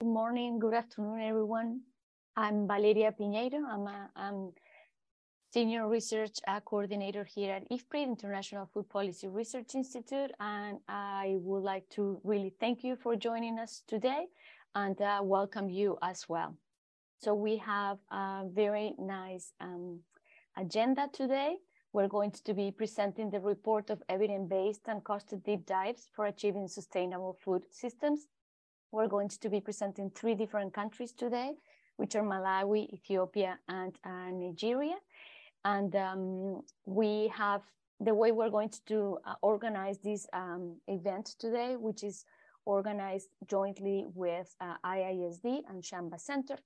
Good morning, good afternoon, everyone. I'm Valeria Piñeiro. I'm, a, I'm Senior Research uh, Coordinator here at IFPRI, International Food Policy Research Institute, and I would like to really thank you for joining us today and uh, welcome you as well. So we have a very nice um, agenda today. We're going to be presenting the report of evidence-based and costed deep dives for achieving sustainable food systems we're going to be presenting three different countries today, which are Malawi, Ethiopia, and uh, Nigeria. And um, we have the way we're going to uh, organize this um, event today, which is organized jointly with uh, IISD and Shamba Center.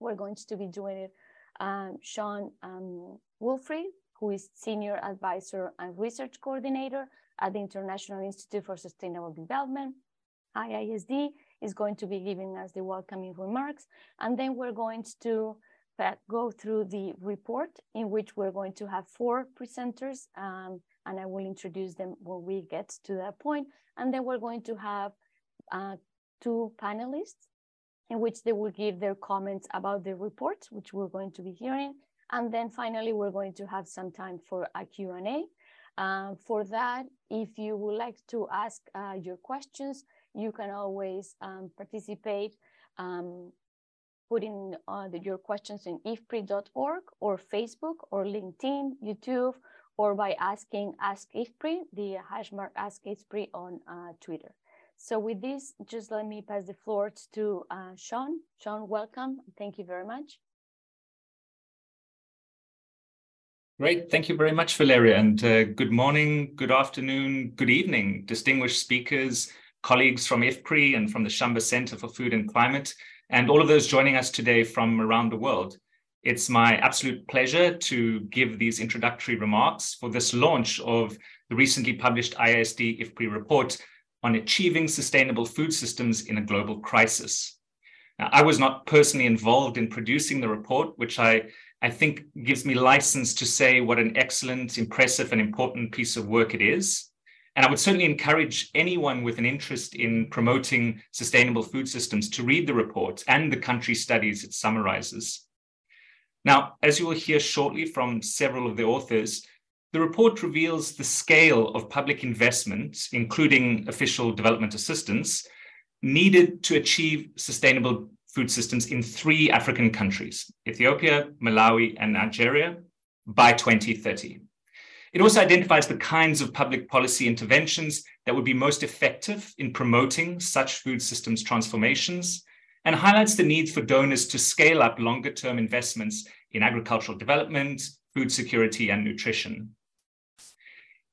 We're going to be doing it. Um, Sean um, who is Senior Advisor and Research Coordinator at the International Institute for Sustainable Development, IISD, is going to be giving us the welcoming remarks. And then we're going to go through the report in which we're going to have four presenters um, and I will introduce them when we get to that point. And then we're going to have uh, two panelists in which they will give their comments about the report, which we're going to be hearing. And then finally, we're going to have some time for a Q&A. Um, for that, if you would like to ask uh, your questions, you can always um, participate um, putting uh, your questions in ifpri.org or Facebook or LinkedIn, YouTube, or by asking Ask IFPRI, the hashmark Ask IFPRI on uh, Twitter. So with this, just let me pass the floor to uh, Sean. Sean, welcome. Thank you very much. Great. Thank you very much, Valeria. And uh, good morning, good afternoon, good evening, distinguished speakers, colleagues from IFPRI and from the Shamba Center for Food and Climate, and all of those joining us today from around the world. It's my absolute pleasure to give these introductory remarks for this launch of the recently published IISD IFPRI report on achieving sustainable food systems in a global crisis. Now, I was not personally involved in producing the report, which I, I think gives me license to say what an excellent, impressive, and important piece of work it is. And I would certainly encourage anyone with an interest in promoting sustainable food systems to read the report and the country studies it summarizes. Now, as you will hear shortly from several of the authors, the report reveals the scale of public investment, including official development assistance, needed to achieve sustainable food systems in three African countries, Ethiopia, Malawi, and Nigeria, by 2030. It also identifies the kinds of public policy interventions that would be most effective in promoting such food systems transformations and highlights the need for donors to scale up longer term investments in agricultural development, food security, and nutrition.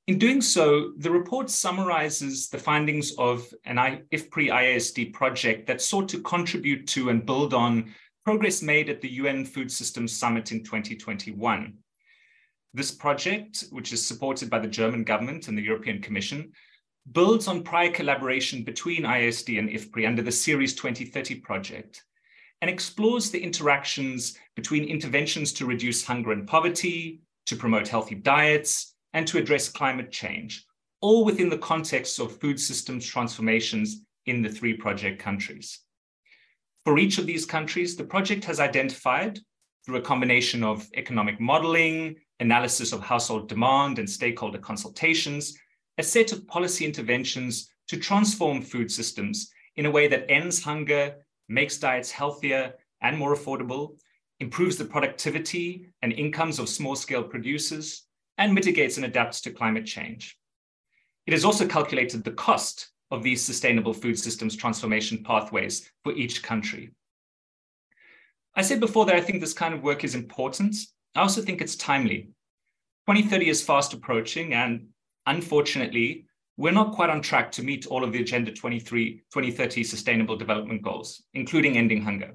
In doing so, the report summarizes the findings of an IFPRI IISD project that sought to contribute to and build on progress made at the UN Food Systems Summit in 2021. This project, which is supported by the German government and the European Commission, builds on prior collaboration between IISD and IFPRI under the Ceres 2030 project and explores the interactions between interventions to reduce hunger and poverty, to promote healthy diets, and to address climate change, all within the context of food systems transformations in the three project countries. For each of these countries, the project has identified, through a combination of economic modeling, analysis of household demand and stakeholder consultations, a set of policy interventions to transform food systems in a way that ends hunger, makes diets healthier and more affordable, improves the productivity and incomes of small scale producers, and mitigates and adapts to climate change. It has also calculated the cost of these sustainable food systems transformation pathways for each country. I said before that I think this kind of work is important I also think it's timely. 2030 is fast approaching, and unfortunately, we're not quite on track to meet all of the Agenda 23, 2030 Sustainable Development Goals, including ending hunger.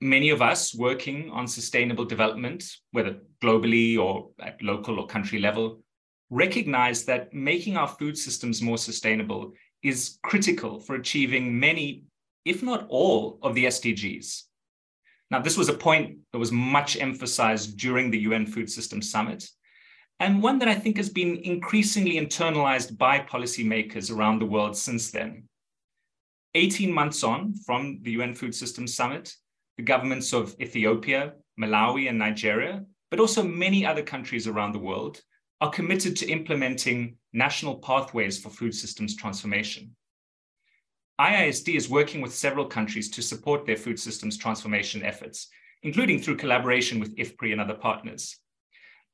Many of us working on sustainable development, whether globally or at local or country level, recognize that making our food systems more sustainable is critical for achieving many, if not all, of the SDGs. Now, this was a point that was much emphasized during the UN Food System Summit, and one that I think has been increasingly internalized by policymakers around the world since then. 18 months on from the UN Food Systems Summit, the governments of Ethiopia, Malawi, and Nigeria, but also many other countries around the world, are committed to implementing national pathways for food systems transformation. IISD is working with several countries to support their food systems transformation efforts, including through collaboration with IFPRI and other partners.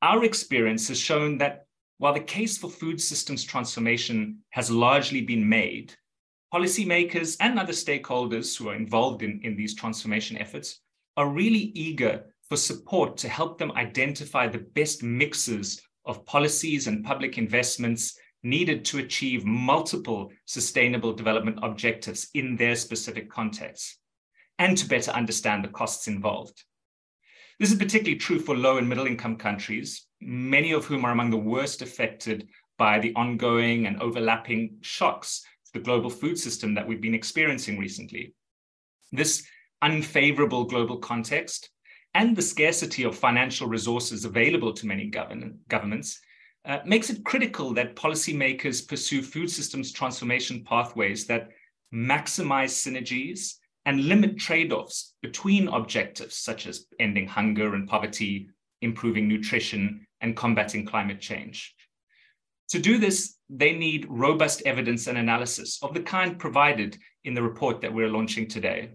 Our experience has shown that while the case for food systems transformation has largely been made, policymakers and other stakeholders who are involved in, in these transformation efforts are really eager for support to help them identify the best mixes of policies and public investments needed to achieve multiple sustainable development objectives in their specific contexts, and to better understand the costs involved. This is particularly true for low and middle income countries, many of whom are among the worst affected by the ongoing and overlapping shocks to the global food system that we've been experiencing recently. This unfavorable global context and the scarcity of financial resources available to many governments uh, makes it critical that policymakers pursue food systems transformation pathways that maximize synergies and limit trade offs between objectives such as ending hunger and poverty, improving nutrition, and combating climate change. To do this, they need robust evidence and analysis of the kind provided in the report that we're launching today.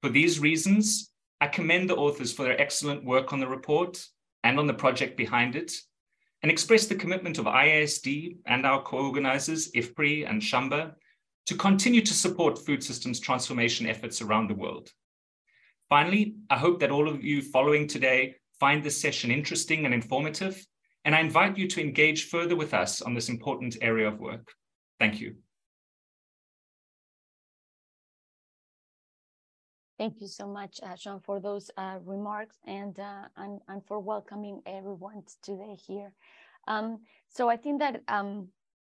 For these reasons, I commend the authors for their excellent work on the report and on the project behind it, and express the commitment of IISD and our co-organizers, IFPRI and Shamba, to continue to support food systems transformation efforts around the world. Finally, I hope that all of you following today find this session interesting and informative, and I invite you to engage further with us on this important area of work. Thank you. Thank you so much, uh, Sean, for those uh, remarks and, uh, and, and for welcoming everyone today here. Um, so I think that um,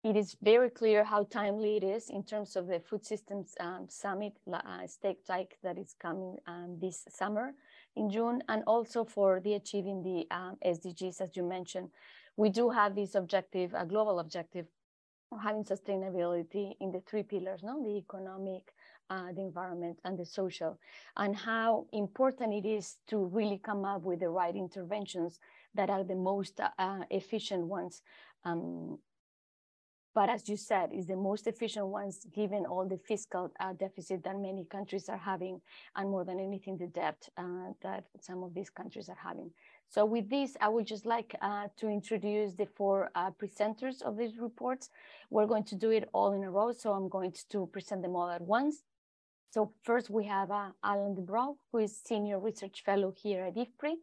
it is very clear how timely it is in terms of the Food Systems um, Summit uh, Stake Take that is coming um, this summer in June, and also for the achieving the um, SDGs, as you mentioned. We do have this objective, a global objective of having sustainability in the three pillars, no? the economic, uh, the environment and the social, and how important it is to really come up with the right interventions that are the most uh, efficient ones. Um, but as you said, is the most efficient ones given all the fiscal uh, deficit that many countries are having, and more than anything, the debt uh, that some of these countries are having. So with this, I would just like uh, to introduce the four uh, presenters of these reports. We're going to do it all in a row, so I'm going to present them all at once. So first we have uh, Alan de Brauw, who is Senior Research Fellow here at IFPRI.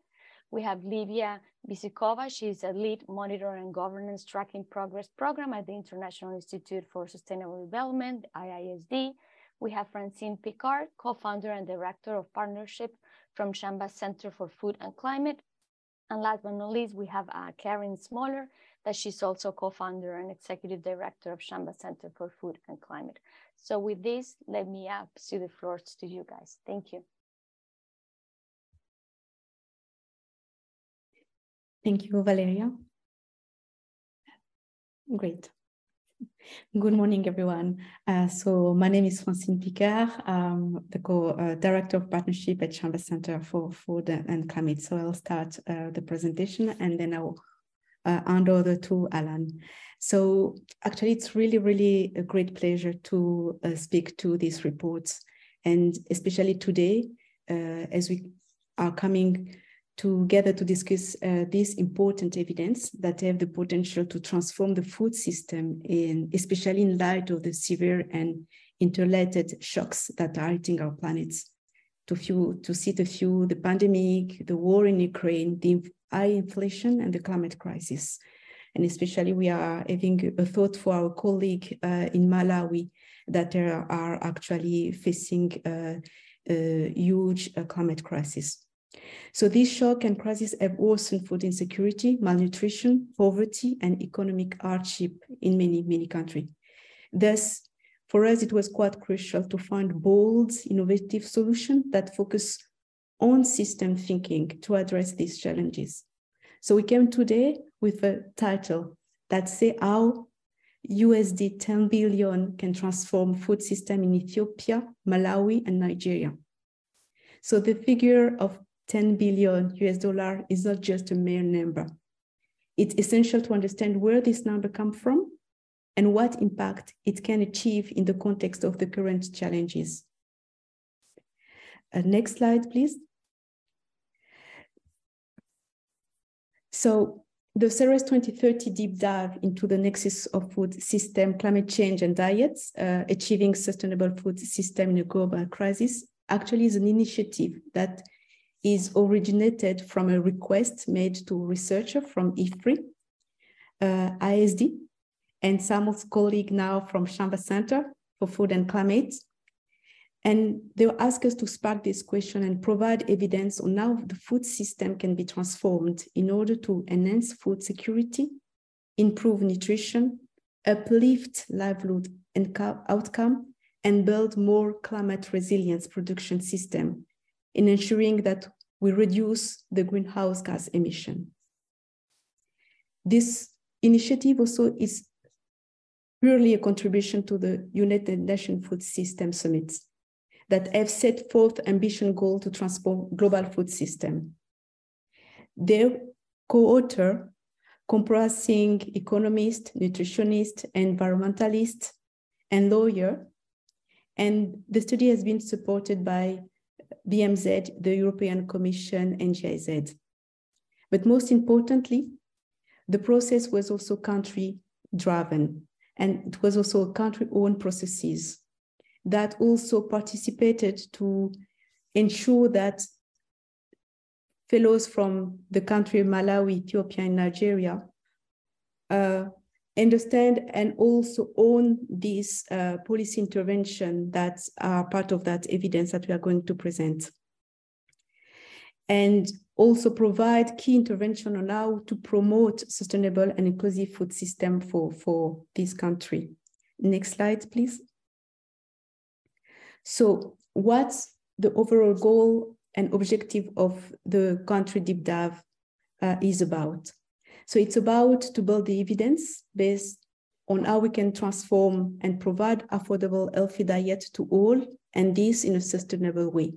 We have Livia Bizikova. She's a lead monitor and governance tracking progress program at the International Institute for Sustainable Development, IISD. We have Francine Picard, co-founder and director of partnership from Shamba Center for Food and Climate. And last but not least, we have uh, Carin Smaller, that she's also co-founder and executive director of Shamba Center for Food and Climate. So with this, let me uh, pass the floor to you guys. Thank you. Thank you, Valeria. Great. Good morning, everyone. Uh, so my name is Francine Picard, I'm the co-director uh, of partnership at Shamba Center for Food and Climate. So I'll start uh, the presentation and then I'll uh, hand over to Alan. So actually, it's really, really a great pleasure to uh, speak to these reports, and especially today, uh, as we are coming together to discuss uh, this important evidence that have the potential to transform the food system, in, especially in light of the severe and interrelated shocks that are hitting our planets. To, few, to cite a few, the pandemic, the war in Ukraine, the high inflation, and the climate crisis. And especially we are having a thought for our colleague uh, in Malawi that they are actually facing a, a huge uh, climate crisis. So this shock and crisis have worsened food insecurity, malnutrition, poverty, and economic hardship in many, many countries. Thus, for us, it was quite crucial to find bold, innovative solutions that focus on system thinking to address these challenges. So we came today with a title that say how USD 10 billion can transform food system in Ethiopia, Malawi, and Nigeria. So the figure of 10 billion US dollar is not just a mere number. It's essential to understand where this number comes from and what impact it can achieve in the context of the current challenges. Uh, next slide, please. So the Ceres 2030 deep dive into the nexus of food system, climate change and diets, uh, achieving sustainable food system in a global crisis, actually is an initiative that is originated from a request made to researcher from IFPRI, uh, IISD, and Samuel's colleague now from Shamba Center for Food and Climate. And they'll ask us to spark this question and provide evidence on how the food system can be transformed in order to enhance food security, improve nutrition, uplift livelihood and outcome, and build more climate resilience production system in ensuring that we reduce the greenhouse gas emission. This initiative also is purely a contribution to the United Nations Food System Summits that have set forth ambition goal to transform global food system. Their co-author, comprising economist, nutritionist, environmentalist, and lawyer, and the study has been supported by BMZ, the European Commission, and GIZ. But most importantly, the process was also country driven, and it was also a country owned processes that also participated to ensure that fellows from the country Malawi, Ethiopia, and Nigeria uh, understand and also own this uh, policy intervention that are part of that evidence that we are going to present. And also provide key intervention on how to promote sustainable and inclusive food system for, for this country. Next slide, please. So what's the overall goal and objective of the country deep dive uh, is about? So it's about to build the evidence based on how we can transform and provide affordable, healthy diet to all, and this in a sustainable way.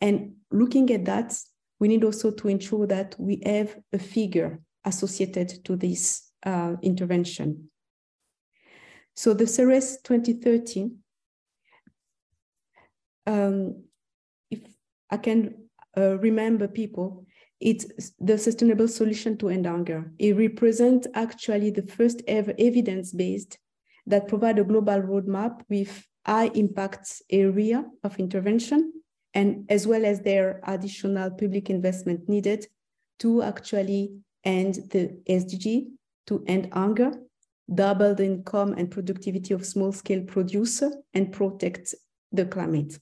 And looking at that, we need also to ensure that we have a figure associated to this uh, intervention. So the CERES 2030 um, if I can uh, remember people, it's the sustainable solution to end hunger. It represents actually the first ever evidence-based that provide a global roadmap with high impact area of intervention and as well as their additional public investment needed to actually end the SDG, to end hunger, double the income and productivity of small scale producer and protect the climate.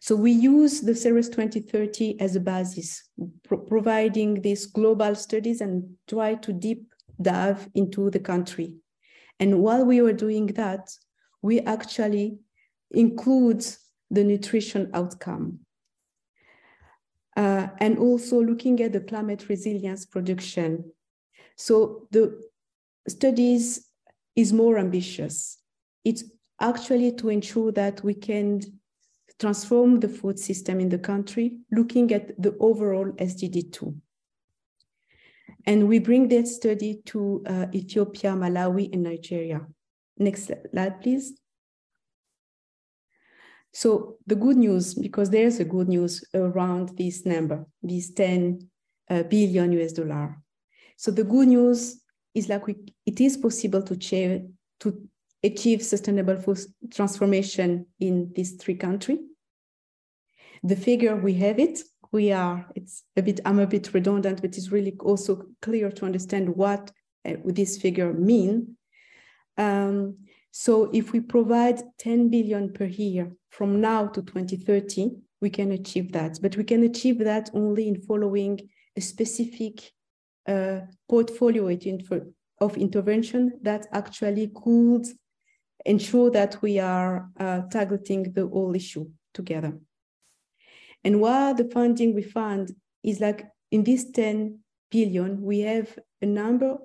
So we use the CERES 2030 as a basis, pro providing these global studies and try to deep dive into the country. And while we were doing that, we actually include the nutrition outcome. Uh, and also looking at the climate resilience production. So the studies is more ambitious. It's actually to ensure that we can transform the food system in the country, looking at the overall SDG2. And we bring that study to uh, Ethiopia, Malawi, and Nigeria. Next slide, please. So the good news, because there's a good news around this number, this 10 uh, billion US dollar. So the good news is like we, it is possible to, to achieve sustainable food transformation in these three countries. The figure we have it, we are, it's a bit, I'm a bit redundant, but it's really also clear to understand what uh, this figure mean. Um, so if we provide 10 billion per year from now to 2030, we can achieve that. But we can achieve that only in following a specific uh, portfolio of intervention that actually could ensure that we are uh, targeting the whole issue together. And what the funding we fund is like in this 10 billion, we have a number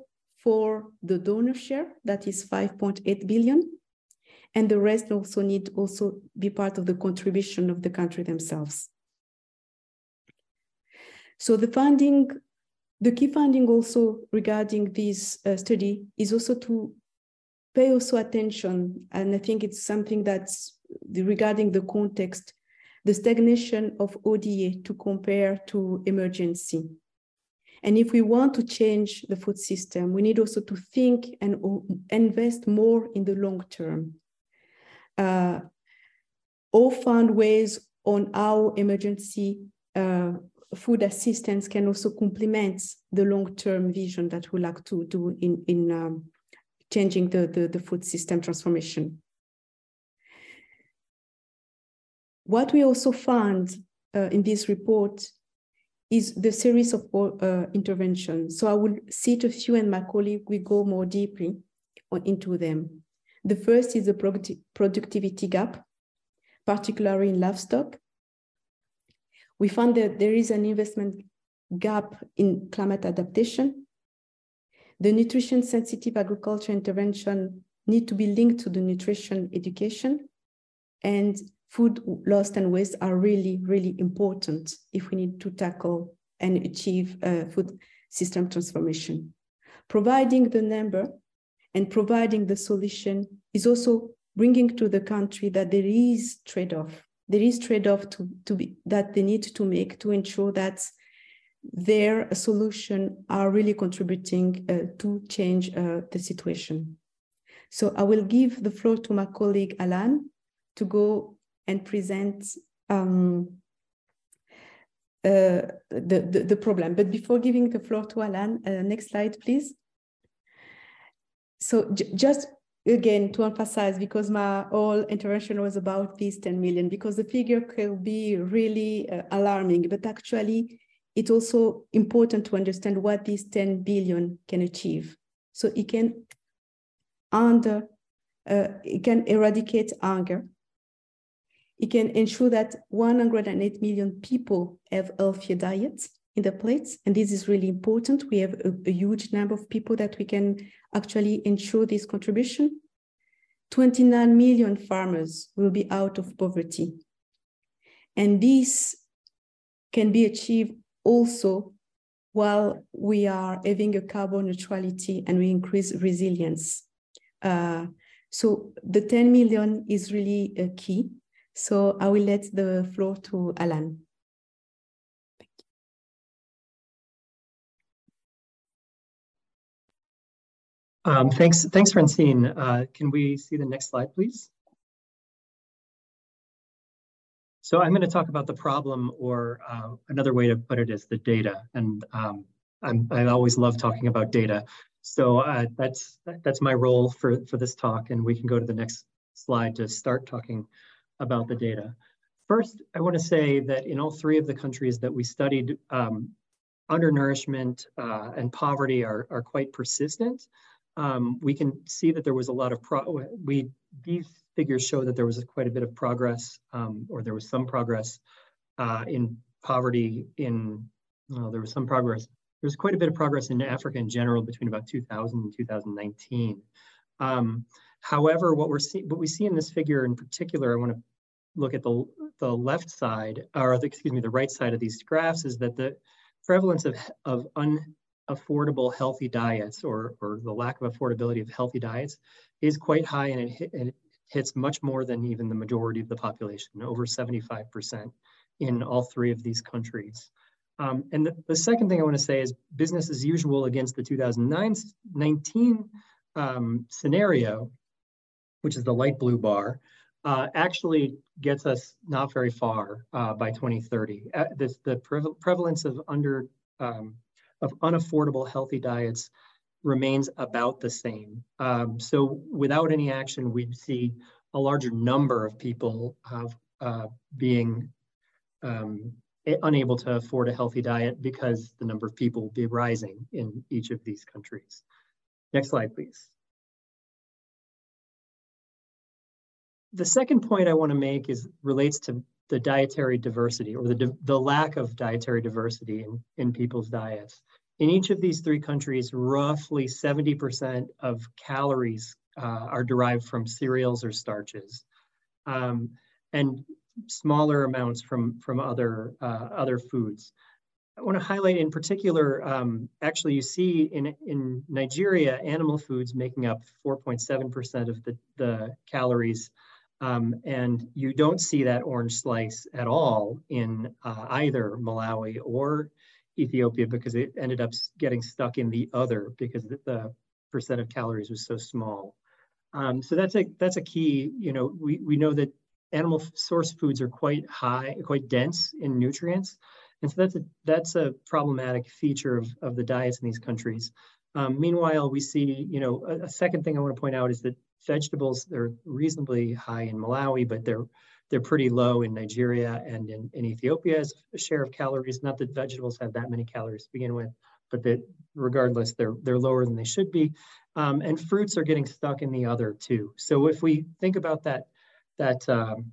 for the donor share, that is 5.8 billion. And the rest also need also be part of the contribution of the country themselves. So the funding, the key funding also regarding this uh, study is also to pay also attention, and I think it's something that's regarding the context, the stagnation of ODA to compare to emergency. And if we want to change the food system, we need also to think and invest more in the long term. Uh, or find ways on how emergency uh, food assistance can also complement the long-term vision that we like to do in, in um, changing the, the, the food system transformation. What we also found uh, in this report is the series of uh, interventions. So I will cite a few and my colleague will go more deeply into them. The first is the productivity gap, particularly in livestock. We found that there is an investment gap in climate adaptation the nutrition sensitive agriculture intervention need to be linked to the nutrition education and food loss and waste are really, really important if we need to tackle and achieve food system transformation. Providing the number and providing the solution is also bringing to the country that there is trade-off. There is trade-off to, to be, that they need to make to ensure that their solution are really contributing uh, to change uh, the situation. So I will give the floor to my colleague Alan to go and present um, uh, the, the, the, problem. But before giving the floor to Alan, uh, next slide, please. So just again to emphasize, because my whole intervention was about these 10 million, because the figure can be really uh, alarming, but actually it's also important to understand what this 10 billion can achieve. So it can under, uh, it can eradicate hunger. It can ensure that 108 million people have healthier diets in the plates. And this is really important. We have a, a huge number of people that we can actually ensure this contribution. 29 million farmers will be out of poverty. And this can be achieved also while we are having a carbon neutrality and we increase resilience. Uh, so the 10 million is really a key. So I will let the floor to Alan. Um, thanks, thanks, Francine. Uh, can we see the next slide, please? So I'm going to talk about the problem, or uh, another way to put it is the data. And um, i always love talking about data. So uh, that's that's my role for, for this talk. And we can go to the next slide to start talking about the data. First, I want to say that in all three of the countries that we studied, um, undernourishment uh, and poverty are, are quite persistent. Um, we can see that there was a lot of pro we these figures show that there was quite a bit of progress, um, or there was some progress uh, in poverty in, well, there was some progress. There was quite a bit of progress in Africa in general between about 2000 and 2019. Um, however, what we're see, what we see in this figure in particular, I want to look at the, the left side, or the, excuse me, the right side of these graphs is that the prevalence of, of unaffordable healthy diets or, or the lack of affordability of healthy diets is quite high and it, and it hits much more than even the majority of the population, over 75% in all three of these countries. Um, and the, the, second thing I want to say is business as usual against the 2019 um, scenario, which is the light blue bar, uh, actually gets us not very far uh, by 2030. Uh, this, the prevalence of under um, of unaffordable healthy diets remains about the same. Um, so without any action, we'd see a larger number of people have, uh, being um, unable to afford a healthy diet because the number of people will be rising in each of these countries. Next slide, please. The second point I want to make is relates to the dietary diversity or the, the lack of dietary diversity in, in people's diets. in each of these three countries, roughly 70% of calories uh, are derived from cereals or starches. Um, and smaller amounts from, from other, uh, other foods. I want to highlight in particular, um, actually you see in, in Nigeria, animal foods making up 4.7% of the, the calories. Um, and you don't see that orange slice at all in uh, either Malawi or Ethiopia because it ended up getting stuck in the other because the, the percent of calories was so small. Um, so that's a that's a key. You know, we we know that animal source foods are quite high, quite dense in nutrients, and so that's a that's a problematic feature of of the diets in these countries. Um, meanwhile, we see, you know, a, a, second thing I want to point out is that vegetables they're reasonably high in Malawi, but they're they're pretty low in Nigeria and in, in Ethiopia as a share of calories. Not that vegetables have that many calories to begin with, but that regardless, they're they're lower than they should be. Um, and fruits are getting stuck in the other too. So if we think about that, that um,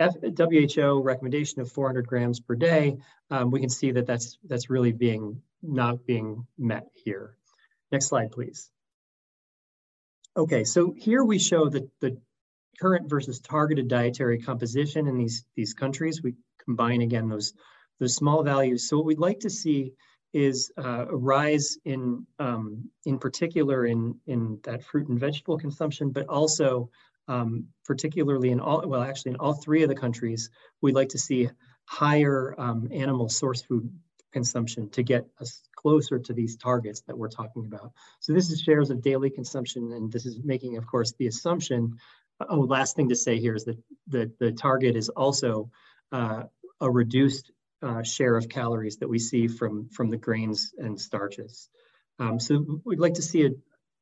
WHO recommendation of 400 grams per day, um, we can see that that's, that's really being not being met here. Next slide, please. Okay, so here we show the, the current versus targeted dietary composition in these, these countries. We combine again those, those small values. So what we'd like to see is uh, a rise in, um, in particular in, in that fruit and vegetable consumption, but also um, particularly in all, well, actually in all three of the countries, we'd like to see higher um, animal source food consumption to get us closer to these targets that we're talking about. So this is shares of daily consumption, and this is making, of course, the assumption. Oh, last thing to say here is that the, the target is also uh, a reduced uh, share of calories that we see from, from the grains and starches. Um, so we'd like to see a,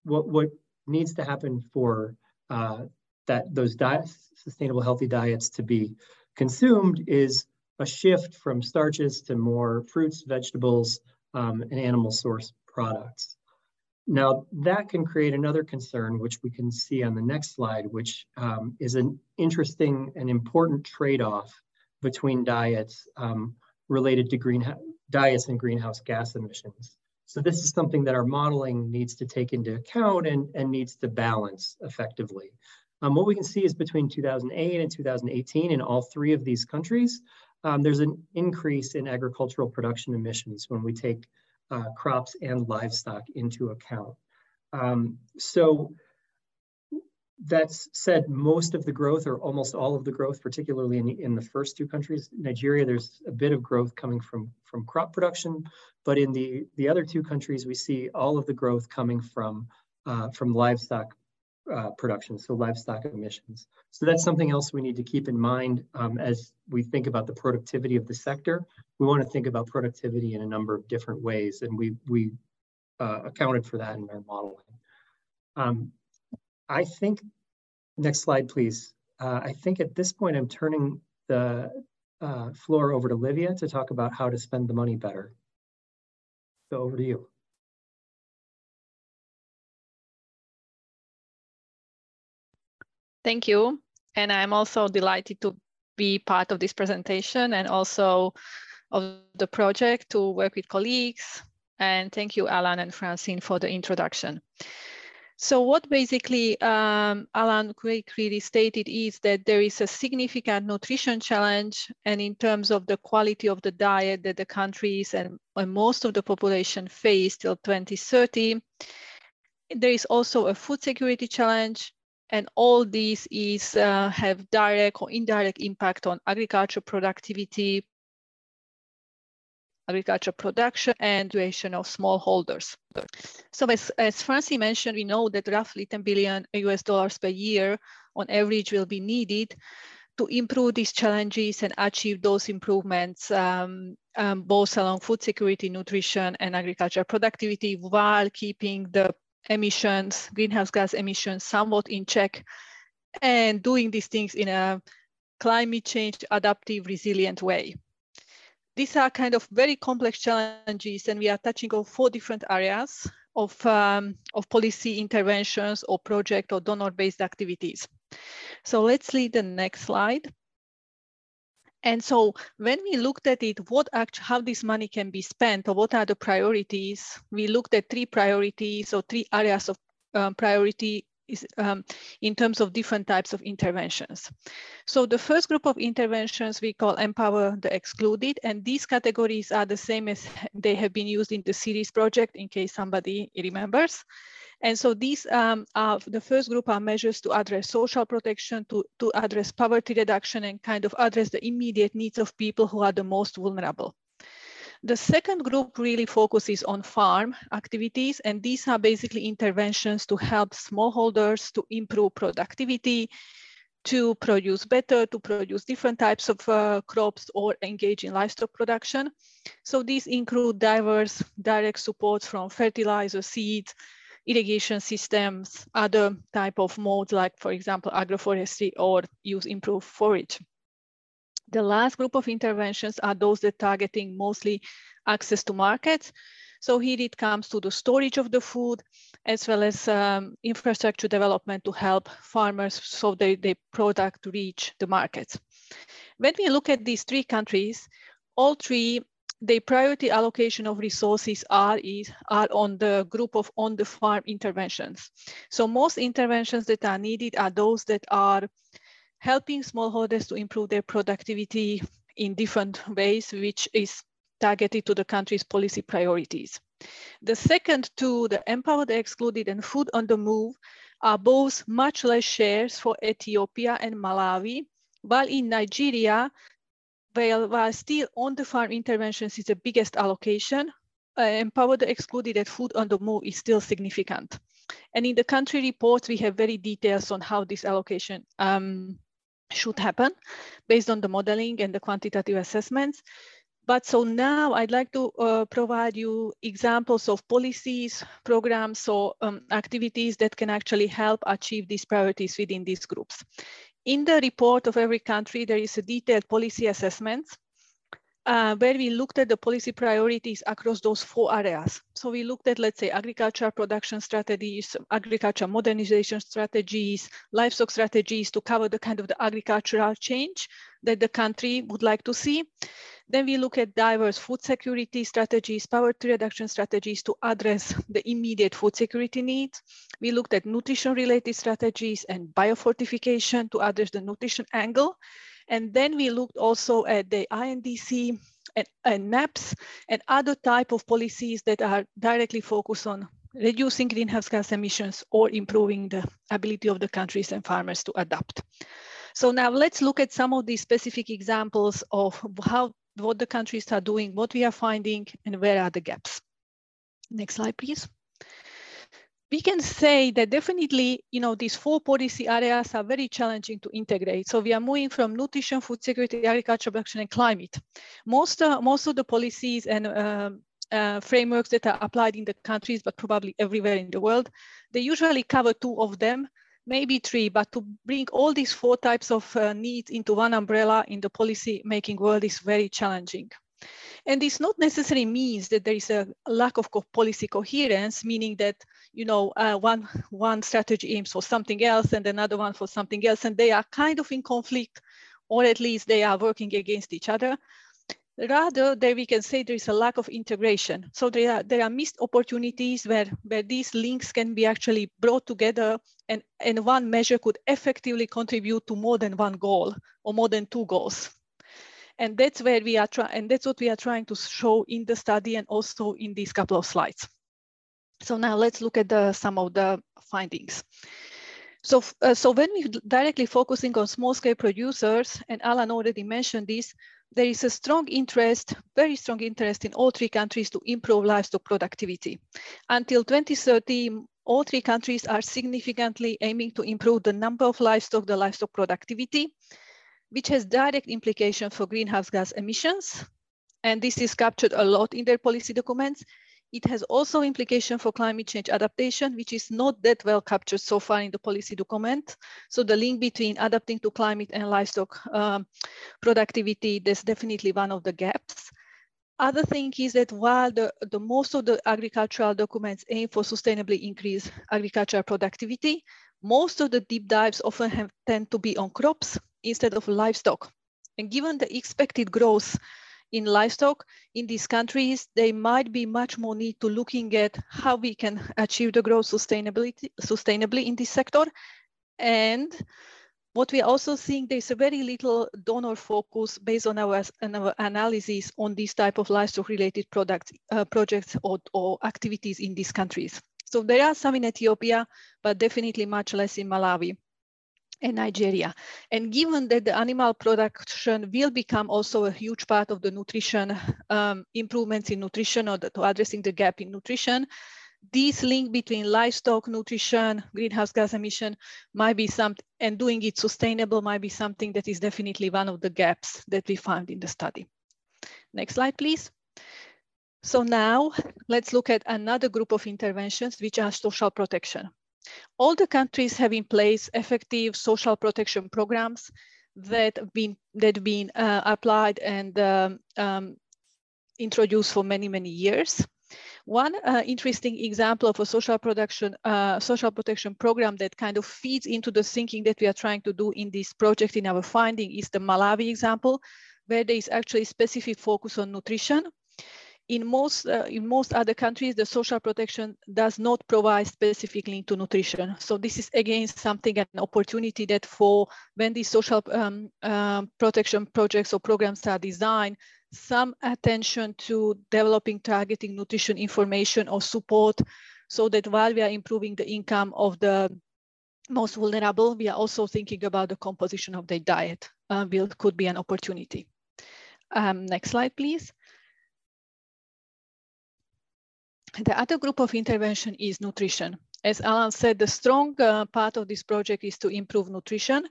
what, what needs to happen for uh, that those diets, sustainable healthy diets to be consumed is a shift from starches to more fruits, vegetables, um, and animal source products. Now that can create another concern, which we can see on the next slide, which um, is an interesting and important trade-off between diets um, related to greenhouse diets and greenhouse gas emissions. So this is something that our modeling needs to take into account and, and needs to balance effectively. Um, what we can see is between 2008 and 2018 in all three of these countries, um, there's an increase in agricultural production emissions when we take uh, crops and livestock into account. Um, so that's said, most of the growth or almost all of the growth, particularly in, in the first two countries, Nigeria, there's a bit of growth coming from, from crop production, but in the, the other two countries, we see all of the growth coming from, uh, from livestock uh, production, so livestock emissions. So that's something else we need to keep in mind um, as we think about the productivity of the sector. We want to think about productivity in a number of different ways, and we, we uh, accounted for that in our modeling. Um, I think, next slide, please. Uh, I think at this point, I'm turning the uh, floor over to Livia to talk about how to spend the money better. So over to you. Thank you. And I'm also delighted to be part of this presentation and also of the project to work with colleagues. And thank you, Alan and Francine, for the introduction. So what basically um, Alan clearly stated is that there is a significant nutrition challenge and in terms of the quality of the diet that the countries and, and most of the population face till 2030. There is also a food security challenge and all these is uh, have direct or indirect impact on agriculture productivity, agriculture production and duration of smallholders. So as, as Francine mentioned, we know that roughly 10 billion US dollars per year on average will be needed to improve these challenges and achieve those improvements, um, um, both along food security, nutrition, and agriculture productivity while keeping the emissions, greenhouse gas emissions somewhat in check and doing these things in a climate change adaptive resilient way these are kind of very complex challenges and we are touching on four different areas of, um, of policy interventions or project or donor-based activities. So let's lead the next slide. And so when we looked at it, what actually, how this money can be spent or what are the priorities, we looked at three priorities or three areas of um, priority is, um, in terms of different types of interventions. So the first group of interventions we call Empower the Excluded, and these categories are the same as they have been used in the Ceres project, in case somebody remembers. And so these um, are the first group are measures to address social protection, to, to address poverty reduction and kind of address the immediate needs of people who are the most vulnerable. The second group really focuses on farm activities, and these are basically interventions to help smallholders to improve productivity, to produce better, to produce different types of uh, crops or engage in livestock production. So these include diverse direct supports from fertilizer, seeds, irrigation systems, other type of modes like, for example, agroforestry or use improved forage. The last group of interventions are those that targeting mostly access to markets. So here it comes to the storage of the food, as well as um, infrastructure development to help farmers so they, their product reach the markets. When we look at these three countries, all three, the priority allocation of resources are, is, are on the group of on the farm interventions. So most interventions that are needed are those that are helping smallholders to improve their productivity in different ways, which is targeted to the country's policy priorities. The second two, the Empower the Excluded and Food on the Move, are both much less shares for Ethiopia and Malawi, while in Nigeria, while, while still on the farm interventions is the biggest allocation, uh, Empower the Excluded and Food on the Move is still significant. And in the country reports, we have very details on how this allocation um, should happen based on the modeling and the quantitative assessments. But so now I'd like to uh, provide you examples of policies, programs, or um, activities that can actually help achieve these priorities within these groups. In the report of every country, there is a detailed policy assessment uh, where we looked at the policy priorities across those four areas. So we looked at, let's say, agriculture production strategies, agriculture modernization strategies, livestock strategies to cover the kind of the agricultural change that the country would like to see. Then we look at diverse food security strategies, poverty reduction strategies to address the immediate food security needs. We looked at nutrition related strategies and biofortification to address the nutrition angle. And then we looked also at the INDC and, and NAPS and other type of policies that are directly focused on reducing greenhouse gas emissions or improving the ability of the countries and farmers to adapt. So now let's look at some of these specific examples of how what the countries are doing, what we are finding, and where are the gaps. Next slide, please we can say that definitely, you know, these four policy areas are very challenging to integrate. So we are moving from nutrition, food security, agriculture production, and climate. Most, uh, most of the policies and um, uh, frameworks that are applied in the countries, but probably everywhere in the world, they usually cover two of them, maybe three, but to bring all these four types of uh, needs into one umbrella in the policy making world is very challenging. And this not necessarily means that there is a lack of policy coherence, meaning that you know uh, one one strategy aims for something else and another one for something else, and they are kind of in conflict, or at least they are working against each other. Rather, there we can say there is a lack of integration. So there are there are missed opportunities where where these links can be actually brought together, and and one measure could effectively contribute to more than one goal or more than two goals and that's where we are trying, and that's what we are trying to show in the study and also in these couple of slides. So now let's look at the, some of the findings. So, uh, so when we directly focusing on small scale producers, and Alan already mentioned this, there is a strong interest, very strong interest in all three countries to improve livestock productivity. Until 2030, all three countries are significantly aiming to improve the number of livestock, the livestock productivity, which has direct implication for greenhouse gas emissions. And this is captured a lot in their policy documents. It has also implication for climate change adaptation, which is not that well captured so far in the policy document. So the link between adapting to climate and livestock um, productivity, that's definitely one of the gaps. Other thing is that while the, the most of the agricultural documents aim for sustainably increase agricultural productivity, most of the deep dives often have, tend to be on crops instead of livestock. And given the expected growth in livestock in these countries, there might be much more need to looking at how we can achieve the growth sustainability, sustainably in this sector. And what we are also think there's a very little donor focus based on our, on our analysis on these type of livestock related products, uh, projects or, or activities in these countries. So there are some in Ethiopia, but definitely much less in Malawi and Nigeria. And given that the animal production will become also a huge part of the nutrition um, improvements in nutrition or the, to addressing the gap in nutrition, this link between livestock nutrition, greenhouse gas emission might be something, and doing it sustainable might be something that is definitely one of the gaps that we found in the study. Next slide, please. So now let's look at another group of interventions, which are social protection. All the countries have in place effective social protection programs that have been, that have been uh, applied and um, um, introduced for many, many years. One uh, interesting example of a social protection uh, social protection program that kind of feeds into the thinking that we are trying to do in this project in our finding is the Malawi example, where there is actually specific focus on nutrition. In most, uh, in most other countries, the social protection does not provide specific link to nutrition. So this is again something, an opportunity that for when these social um, uh, protection projects or programs are designed, some attention to developing targeting nutrition information or support so that while we are improving the income of the most vulnerable, we are also thinking about the composition of their diet uh, could be an opportunity. Um, next slide, please. The other group of intervention is nutrition. As Alan said, the strong uh, part of this project is to improve nutrition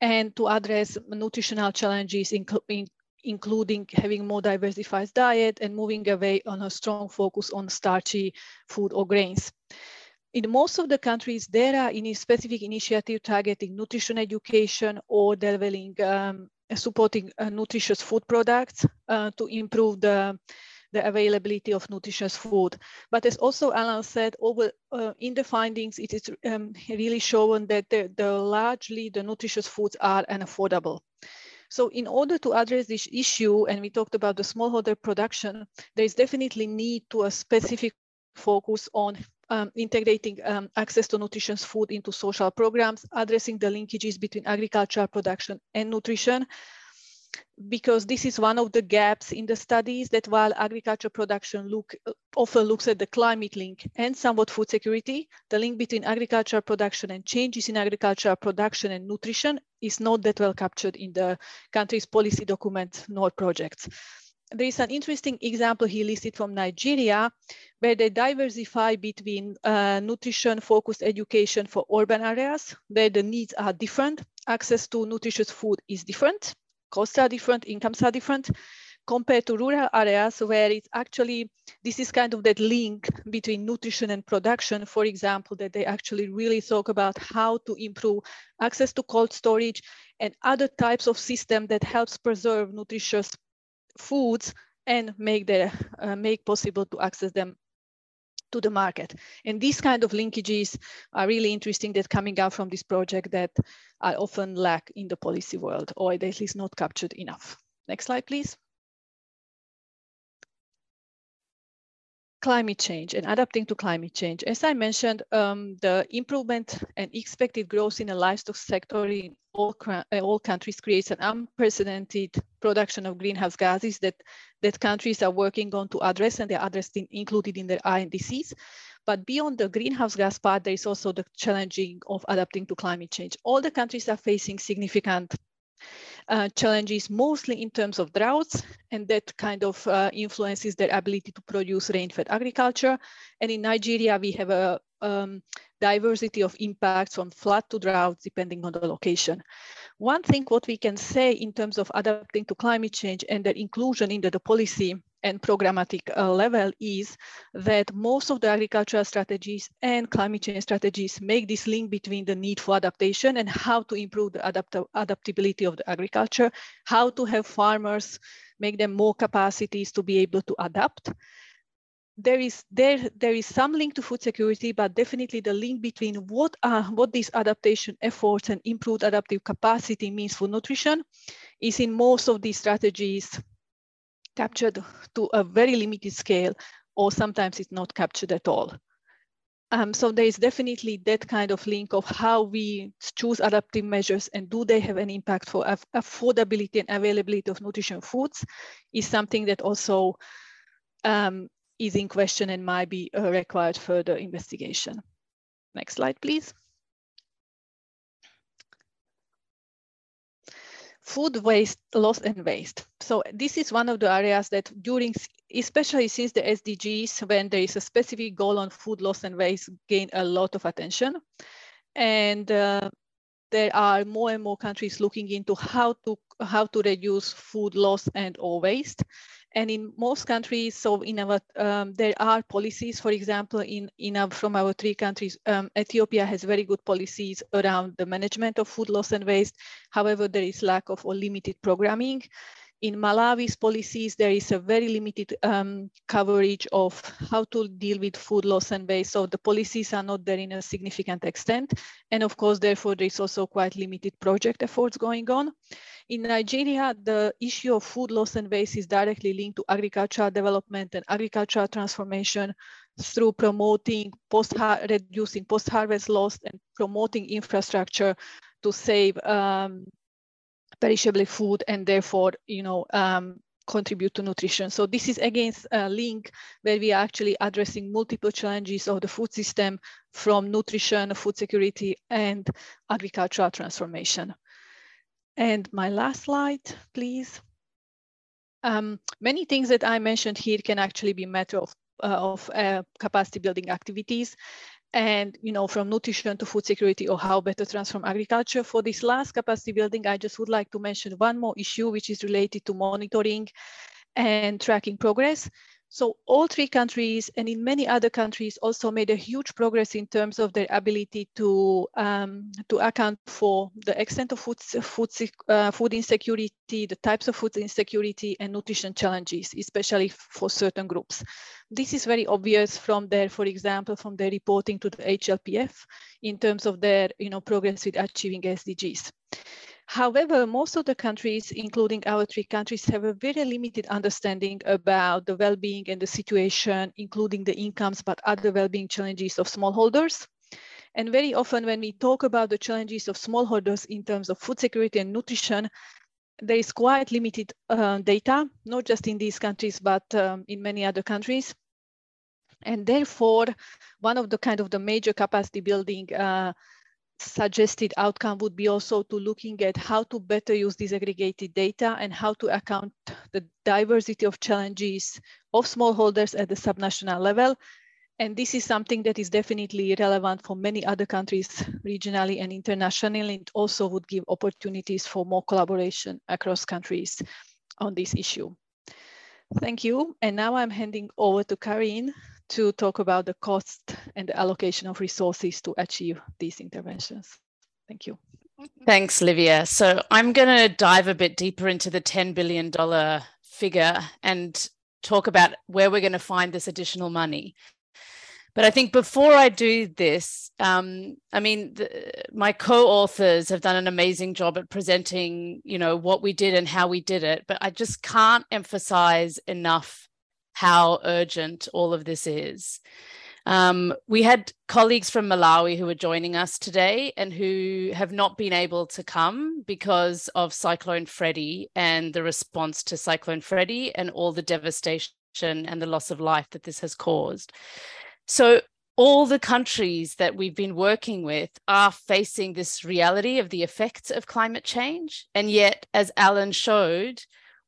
and to address nutritional challenges, in, in, including having more diversified diet and moving away on a strong focus on starchy food or grains. In most of the countries, there are any specific initiative targeting nutrition education or developing, um, supporting uh, nutritious food products uh, to improve the, the availability of nutritious food. But as also Alan said, over uh, in the findings, it is um, really shown that the, the largely the nutritious foods are unaffordable. So in order to address this issue, and we talked about the smallholder production, there is definitely need to a specific focus on um, integrating um, access to nutritious food into social programs, addressing the linkages between agricultural production and nutrition, because this is one of the gaps in the studies that while agriculture production look often looks at the climate link and somewhat food security, the link between agricultural production and changes in agricultural production and nutrition is not that well captured in the country's policy documents nor projects. There is an interesting example he listed from Nigeria, where they diversify between uh, nutrition-focused education for urban areas, where the needs are different. Access to nutritious food is different costs are different, incomes are different compared to rural areas where it's actually, this is kind of that link between nutrition and production, for example, that they actually really talk about how to improve access to cold storage and other types of system that helps preserve nutritious foods and make, the, uh, make possible to access them to the market. And these kind of linkages are really interesting that coming out from this project that are often lack in the policy world or at least not captured enough. Next slide, please. Climate change and adapting to climate change. As I mentioned, um, the improvement and expected growth in the livestock sector in all, uh, all countries creates an unprecedented production of greenhouse gases that, that countries are working on to address and they're addressed in, included in their INDCs. But beyond the greenhouse gas part, there is also the challenging of adapting to climate change. All the countries are facing significant uh, challenges mostly in terms of droughts, and that kind of uh, influences their ability to produce rain-fed agriculture. And in Nigeria, we have a um, diversity of impacts from flood to drought, depending on the location. One thing what we can say in terms of adapting to climate change and their inclusion into the policy and programmatic uh, level is that most of the agricultural strategies and climate change strategies make this link between the need for adaptation and how to improve the adapt adaptability of the agriculture, how to have farmers make them more capacities to be able to adapt. There is there there is some link to food security, but definitely the link between what are what these adaptation efforts and improved adaptive capacity means for nutrition is in most of these strategies captured to a very limited scale, or sometimes it's not captured at all. Um, so there is definitely that kind of link of how we choose adaptive measures and do they have an impact for aff affordability and availability of nutrition foods is something that also um, is in question and might be uh, required further investigation. Next slide, please. Food waste, loss and waste. So this is one of the areas that during, especially since the SDGs, when there is a specific goal on food loss and waste, gain a lot of attention. And uh, there are more and more countries looking into how to how to reduce food loss and or waste. And in most countries, so in our, um, there are policies, for example, in, in our, from our three countries, um, Ethiopia has very good policies around the management of food loss and waste. However, there is lack of or limited programming. In Malawi's policies, there is a very limited um, coverage of how to deal with food loss and waste. So the policies are not there in a significant extent. And of course, therefore, there is also quite limited project efforts going on. In Nigeria, the issue of food loss and waste is directly linked to agricultural development and agricultural transformation through promoting post reducing post-harvest loss and promoting infrastructure to save um, perishable food and therefore, you know, um, contribute to nutrition. So this is against a link where we are actually addressing multiple challenges of the food system from nutrition, food security, and agricultural transformation. And my last slide, please. Um, many things that I mentioned here can actually be matter of, uh, of uh, capacity building activities and you know from nutrition to food security or how better transform agriculture. For this last capacity building i just would like to mention one more issue which is related to monitoring and tracking progress so all three countries and in many other countries also made a huge progress in terms of their ability to, um, to account for the extent of food, food, uh, food insecurity, the types of food insecurity and nutrition challenges, especially for certain groups. This is very obvious from their, for example, from their reporting to the HLPF in terms of their you know, progress with achieving SDGs. However, most of the countries, including our three countries, have a very limited understanding about the well-being and the situation, including the incomes, but other well-being challenges of smallholders. And very often when we talk about the challenges of smallholders in terms of food security and nutrition, there is quite limited uh, data, not just in these countries, but um, in many other countries. And therefore, one of the kind of the major capacity building uh, suggested outcome would be also to looking at how to better use disaggregated data and how to account the diversity of challenges of smallholders at the subnational level. And this is something that is definitely relevant for many other countries regionally and internationally. It also would give opportunities for more collaboration across countries on this issue. Thank you. And now I'm handing over to Carin to talk about the cost and the allocation of resources to achieve these interventions. Thank you. Thanks, Livia. So I'm going to dive a bit deeper into the $10 billion figure and talk about where we're going to find this additional money. But I think before I do this, um, I mean, the, my co-authors have done an amazing job at presenting, you know, what we did and how we did it. But I just can't emphasize enough how urgent all of this is. Um, we had colleagues from Malawi who were joining us today and who have not been able to come because of Cyclone Freddy and the response to Cyclone Freddy and all the devastation and the loss of life that this has caused. So, all the countries that we've been working with are facing this reality of the effects of climate change. And yet, as Alan showed,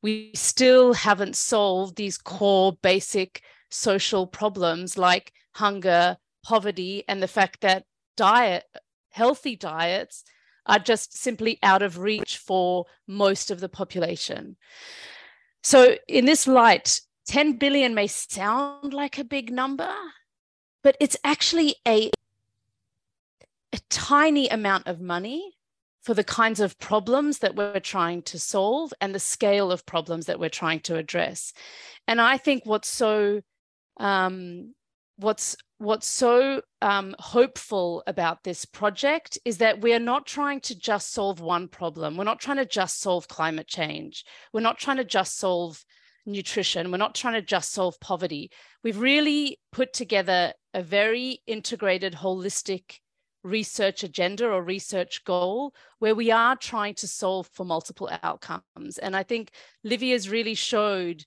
we still haven't solved these core basic social problems like hunger, poverty, and the fact that diet, healthy diets, are just simply out of reach for most of the population. So, in this light, 10 billion may sound like a big number, but it's actually a, a tiny amount of money for the kinds of problems that we're trying to solve and the scale of problems that we're trying to address. And I think what's so um, what's what's so um, hopeful about this project is that we are not trying to just solve one problem. We're not trying to just solve climate change. We're not trying to just solve nutrition. We're not trying to just solve poverty. We've really put together a very integrated, holistic research agenda or research goal where we are trying to solve for multiple outcomes. And I think Livia's really showed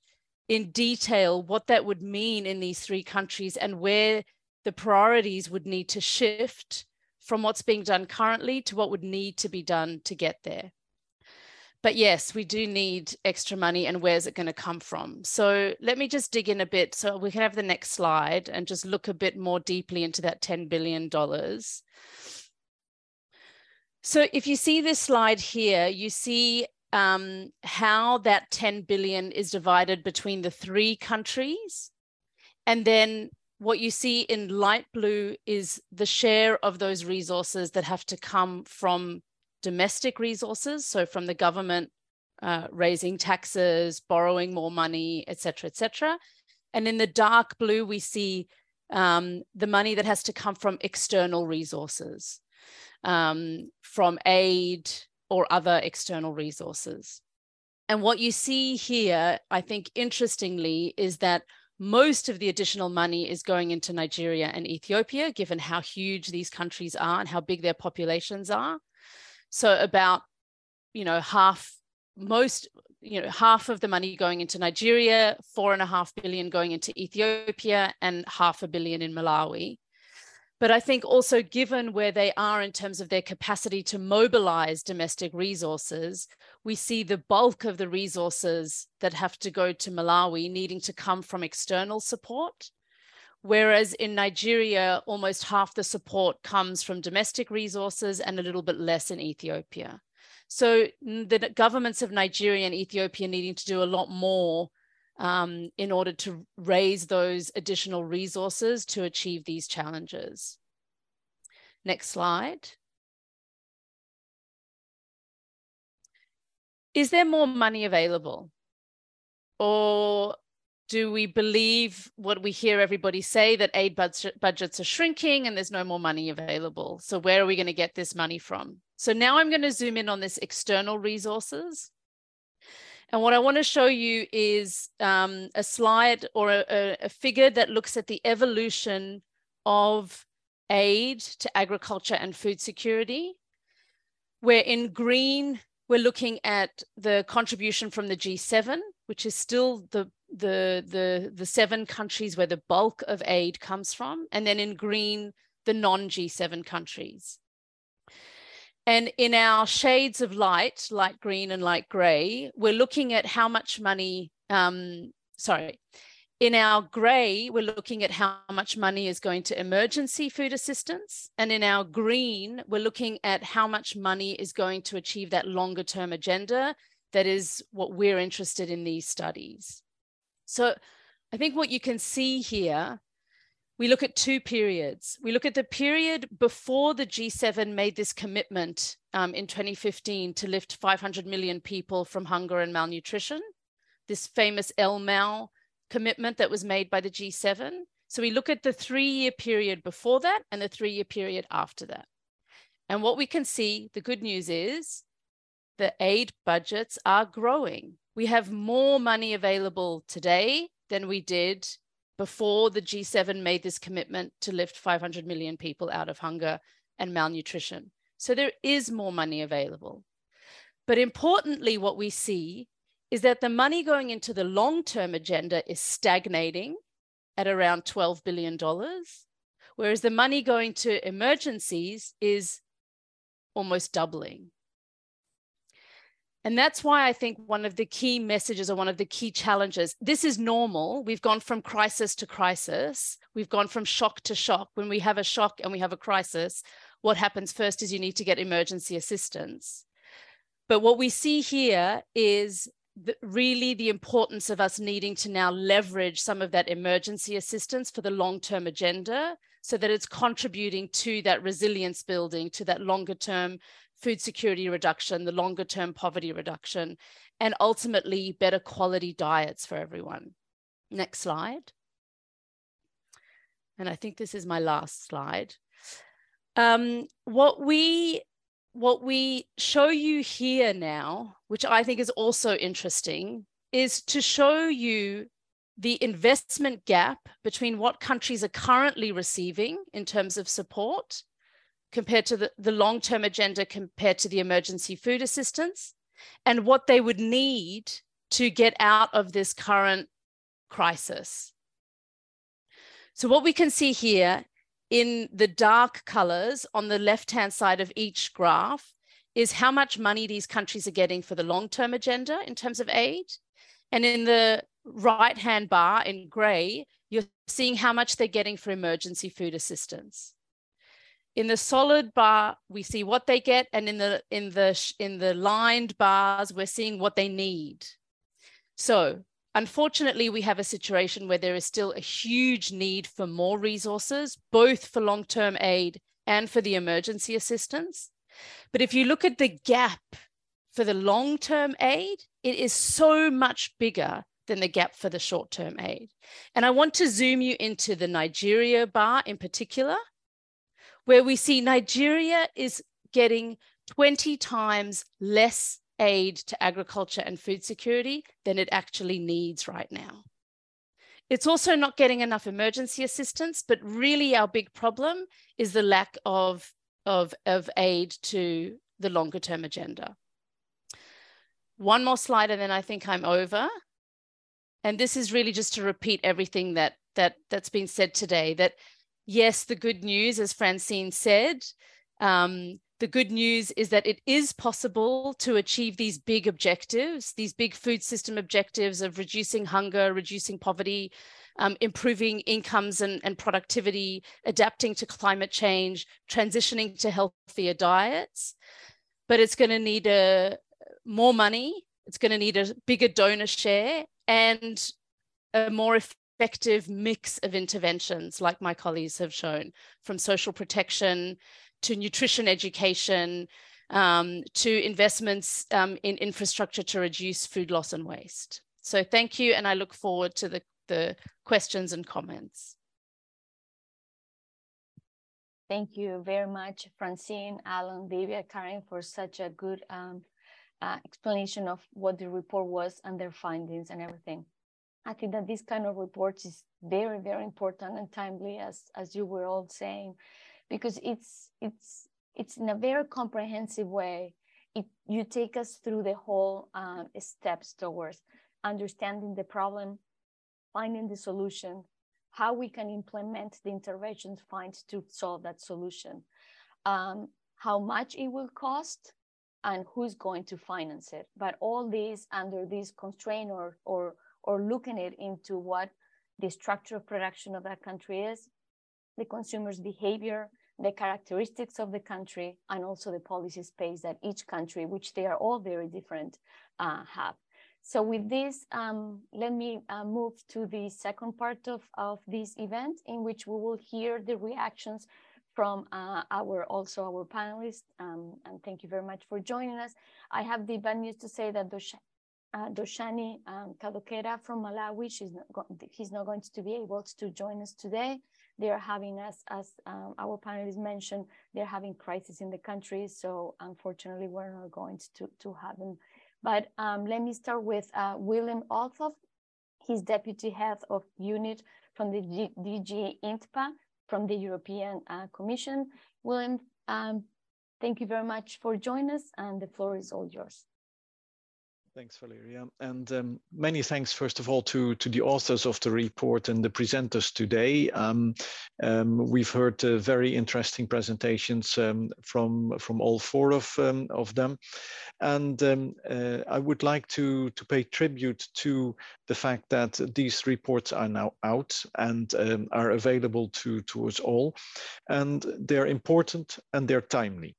in detail what that would mean in these three countries and where the priorities would need to shift from what's being done currently to what would need to be done to get there. But yes, we do need extra money and where's it going to come from? So let me just dig in a bit so we can have the next slide and just look a bit more deeply into that $10 billion. So if you see this slide here, you see um, how that 10 billion is divided between the three countries. And then what you see in light blue is the share of those resources that have to come from domestic resources, so from the government uh, raising taxes, borrowing more money, et cetera, et cetera. And in the dark blue, we see um, the money that has to come from external resources, um, from aid or other external resources. And what you see here, I think interestingly, is that most of the additional money is going into Nigeria and Ethiopia, given how huge these countries are and how big their populations are. So about, you know, half, most, you know, half of the money going into Nigeria, four and a half billion going into Ethiopia, and half a billion in Malawi. But I think also given where they are in terms of their capacity to mobilize domestic resources, we see the bulk of the resources that have to go to Malawi needing to come from external support. Whereas in Nigeria, almost half the support comes from domestic resources and a little bit less in Ethiopia. So the governments of Nigeria and Ethiopia needing to do a lot more um, in order to raise those additional resources to achieve these challenges. Next slide. Is there more money available? Or do we believe what we hear everybody say that aid budget, budgets are shrinking and there's no more money available? So where are we going to get this money from? So now I'm going to zoom in on this external resources. And what I want to show you is um, a slide or a, a figure that looks at the evolution of aid to agriculture and food security, where in green, we're looking at the contribution from the G7, which is still the the, the, the seven countries where the bulk of aid comes from, and then in green, the non-G7 countries. And in our shades of light, light green and light gray, we're looking at how much money, um, sorry, in our gray, we're looking at how much money is going to emergency food assistance. And in our green, we're looking at how much money is going to achieve that longer term agenda. That is what we're interested in these studies. So I think what you can see here, we look at two periods. We look at the period before the G7 made this commitment um, in 2015 to lift 500 million people from hunger and malnutrition, this famous Elmau commitment that was made by the G7. So we look at the three year period before that and the three year period after that. And what we can see, the good news is the aid budgets are growing we have more money available today than we did before the G7 made this commitment to lift 500 million people out of hunger and malnutrition. So there is more money available. But importantly, what we see is that the money going into the long term agenda is stagnating at around $12 billion, whereas the money going to emergencies is almost doubling. And that's why I think one of the key messages or one of the key challenges this is normal. We've gone from crisis to crisis, we've gone from shock to shock. When we have a shock and we have a crisis, what happens first is you need to get emergency assistance. But what we see here is the, really the importance of us needing to now leverage some of that emergency assistance for the long term agenda so that it's contributing to that resilience building, to that longer term food security reduction, the longer term poverty reduction, and ultimately better quality diets for everyone. Next slide. and I think this is my last slide. Um, what we what we show you here now, which I think is also interesting, is to show you the investment gap between what countries are currently receiving in terms of support compared to the, the long-term agenda compared to the emergency food assistance and what they would need to get out of this current crisis. So what we can see here in the dark colors on the left-hand side of each graph is how much money these countries are getting for the long-term agenda in terms of aid. And in the right-hand bar in gray, you're seeing how much they're getting for emergency food assistance. In the solid bar, we see what they get, and in the in the in the lined bars, we're seeing what they need. So Unfortunately, we have a situation where there is still a huge need for more resources, both for long term aid and for the emergency assistance. But if you look at the gap for the long term aid, it is so much bigger than the gap for the short term aid. And I want to zoom you into the Nigeria bar in particular, where we see Nigeria is getting 20 times less aid to agriculture and food security than it actually needs right now. It's also not getting enough emergency assistance, but really our big problem is the lack of, of, of aid to the longer term agenda. One more slide and then I think I'm over. And this is really just to repeat everything that, that, that's been said today, that yes, the good news, as Francine said, um, the good news is that it is possible to achieve these big objectives, these big food system objectives of reducing hunger, reducing poverty, um, improving incomes and, and productivity, adapting to climate change, transitioning to healthier diets. But it's going to need a, more money, it's going to need a bigger donor share and a more effective mix of interventions, like my colleagues have shown, from social protection to nutrition education, um, to investments um, in infrastructure to reduce food loss and waste. So thank you, and I look forward to the, the questions and comments. Thank you very much, Francine, Alan, Livia, Carin, for such a good um, uh, explanation of what the report was and their findings and everything. I think that this kind of report is very, very important and timely, as, as you were all saying because it's it's it's in a very comprehensive way. It you take us through the whole um, steps towards understanding the problem, finding the solution, how we can implement the interventions find to solve that solution, um, how much it will cost, and who's going to finance it. But all these under this constraint or or or looking it into what the structure of production of that country is, the consumer's behavior, the characteristics of the country and also the policy space that each country, which they are all very different, uh, have. So with this, um, let me uh, move to the second part of, of this event in which we will hear the reactions from uh, our also our panelists. Um, and thank you very much for joining us. I have the bad news to say that uh, Doshani um, from Malawi, she's not he's not going to be able to join us today they're having, as, as um, our panelists mentioned, they're having crisis in the country. So unfortunately, we're not going to, to have them. But um, let me start with uh, William Olthof. He's deputy head of unit from the G DG INTPA from the European uh, Commission. William, um, thank you very much for joining us and the floor is all yours. Thanks, Valeria. And um, many thanks, first of all, to, to the authors of the report and the presenters today. Um, um, we've heard uh, very interesting presentations um, from, from all four of, um, of them. And um, uh, I would like to, to pay tribute to the fact that these reports are now out and are available to, to us all. And they're important and they're timely.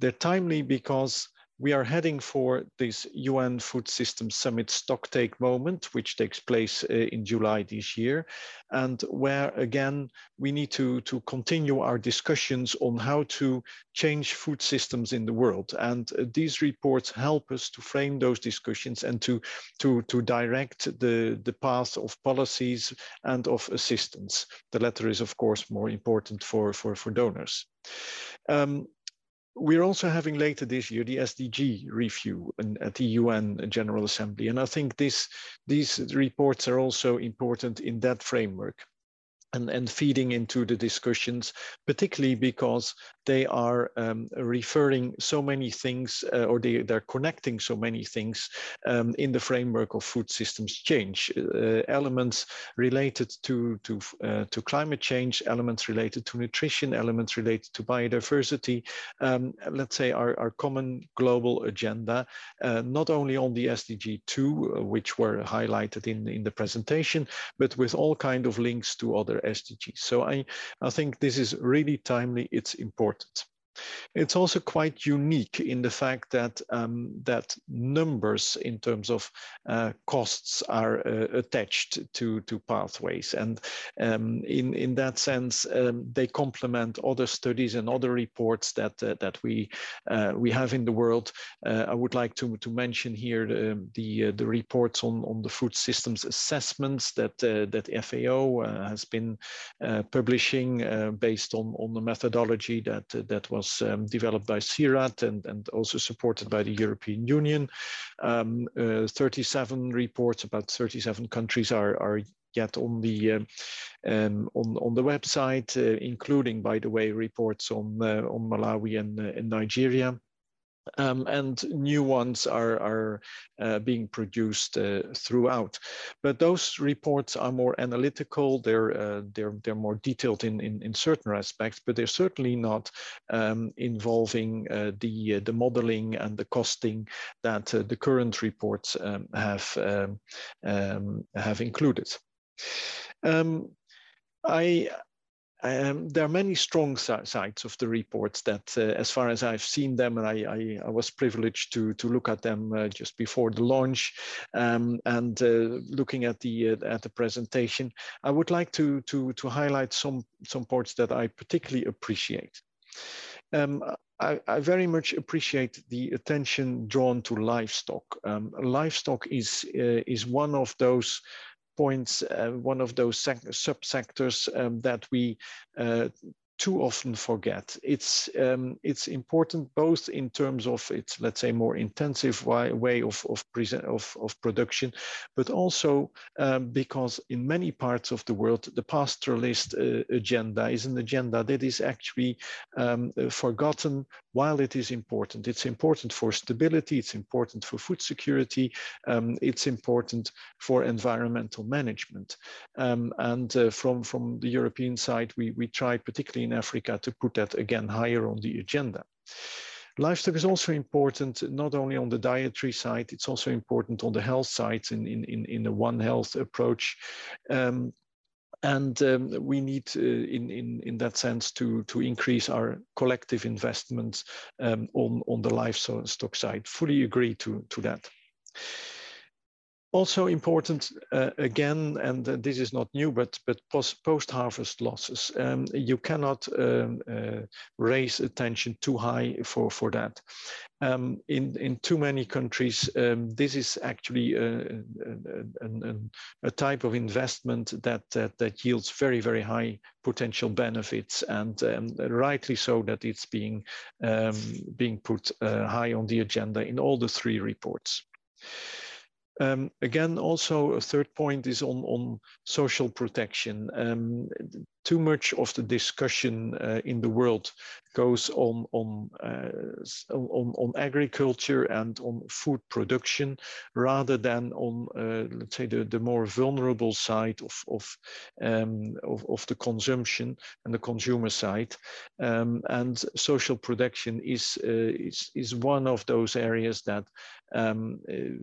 They're timely because we are heading for this UN Food Systems Summit stocktake moment, which takes place uh, in July this year, and where again we need to, to continue our discussions on how to change food systems in the world. And uh, these reports help us to frame those discussions and to, to, to direct the, the path of policies and of assistance. The latter is, of course, more important for, for, for donors. Um, we're also having later this year the SDG review at the UN General Assembly. And I think this, these reports are also important in that framework and, and feeding into the discussions, particularly because they are um, referring so many things uh, or they, they're connecting so many things um, in the framework of food systems change. Uh, elements related to, to, uh, to climate change, elements related to nutrition, elements related to biodiversity, um, let's say our, our common global agenda, uh, not only on the SDG 2, uh, which were highlighted in, in the presentation, but with all kind of links to other SDGs. So I, I think this is really timely, it's important. It's also quite unique in the fact that um, that numbers in terms of uh, costs are uh, attached to to pathways, and um, in in that sense, um, they complement other studies and other reports that uh, that we uh, we have in the world. Uh, I would like to to mention here the the, uh, the reports on on the food systems assessments that that FAO has been publishing based on on the methodology that that was was um, developed by CIRAD and, and also supported by the European Union. Um, uh, 37 reports, about 37 countries are, are yet on the uh, um, on on the website, uh, including, by the way, reports on uh, on Malawi and, uh, and Nigeria. Um, and new ones are, are uh, being produced uh, throughout. But those reports are more analytical, they're, uh, they're, they're more detailed in, in, in, certain aspects, but they're certainly not um, involving uh, the, uh, the modeling and the costing that uh, the current reports um, have, um, um, have included. Um, I, um, there are many strong sides of the reports that, uh, as far as I've seen them, and I, I, I was privileged to, to look at them uh, just before the launch, um, and uh, looking at the uh, at the presentation, I would like to to to highlight some some parts that I particularly appreciate. Um, I, I, very much appreciate the attention drawn to livestock. Um, livestock is uh, is one of those points, uh, one of those subsectors um, that we uh, too often forget. It's um, it's important both in terms of its let's say more intensive way way of of, present, of, of production, but also um, because in many parts of the world the pastoralist uh, agenda is an agenda that is actually um, forgotten while it is important. It's important for stability. It's important for food security. Um, it's important for environmental management. Um, and uh, from from the European side, we we try particularly in Africa to put that again higher on the agenda. Livestock is also important not only on the dietary side, it's also important on the health side in, in, in, in a One Health approach. Um, and um, we need, uh, in, in, in that sense, to, to increase our collective investments um, on, on the livestock side. Fully agree to, to that. Also important, uh, again, and uh, this is not new, but, but post-harvest losses. Um, you cannot um, uh, raise attention too high for, for that. Um, in, in too many countries, um, this is actually a, a, a, a, type of investment that, that, that yields very, very high potential benefits and um, rightly so that it's being, um, being put uh, high on the agenda in all the three reports. Um, again, also a third point is on, on social protection. Um, too much of the discussion uh, in the world goes on on, uh, on, on agriculture and on food production rather than on uh, let's say the, the more vulnerable side of of, um, of, of the consumption and the consumer side um, and social protection is uh, is is one of those areas that um, uh,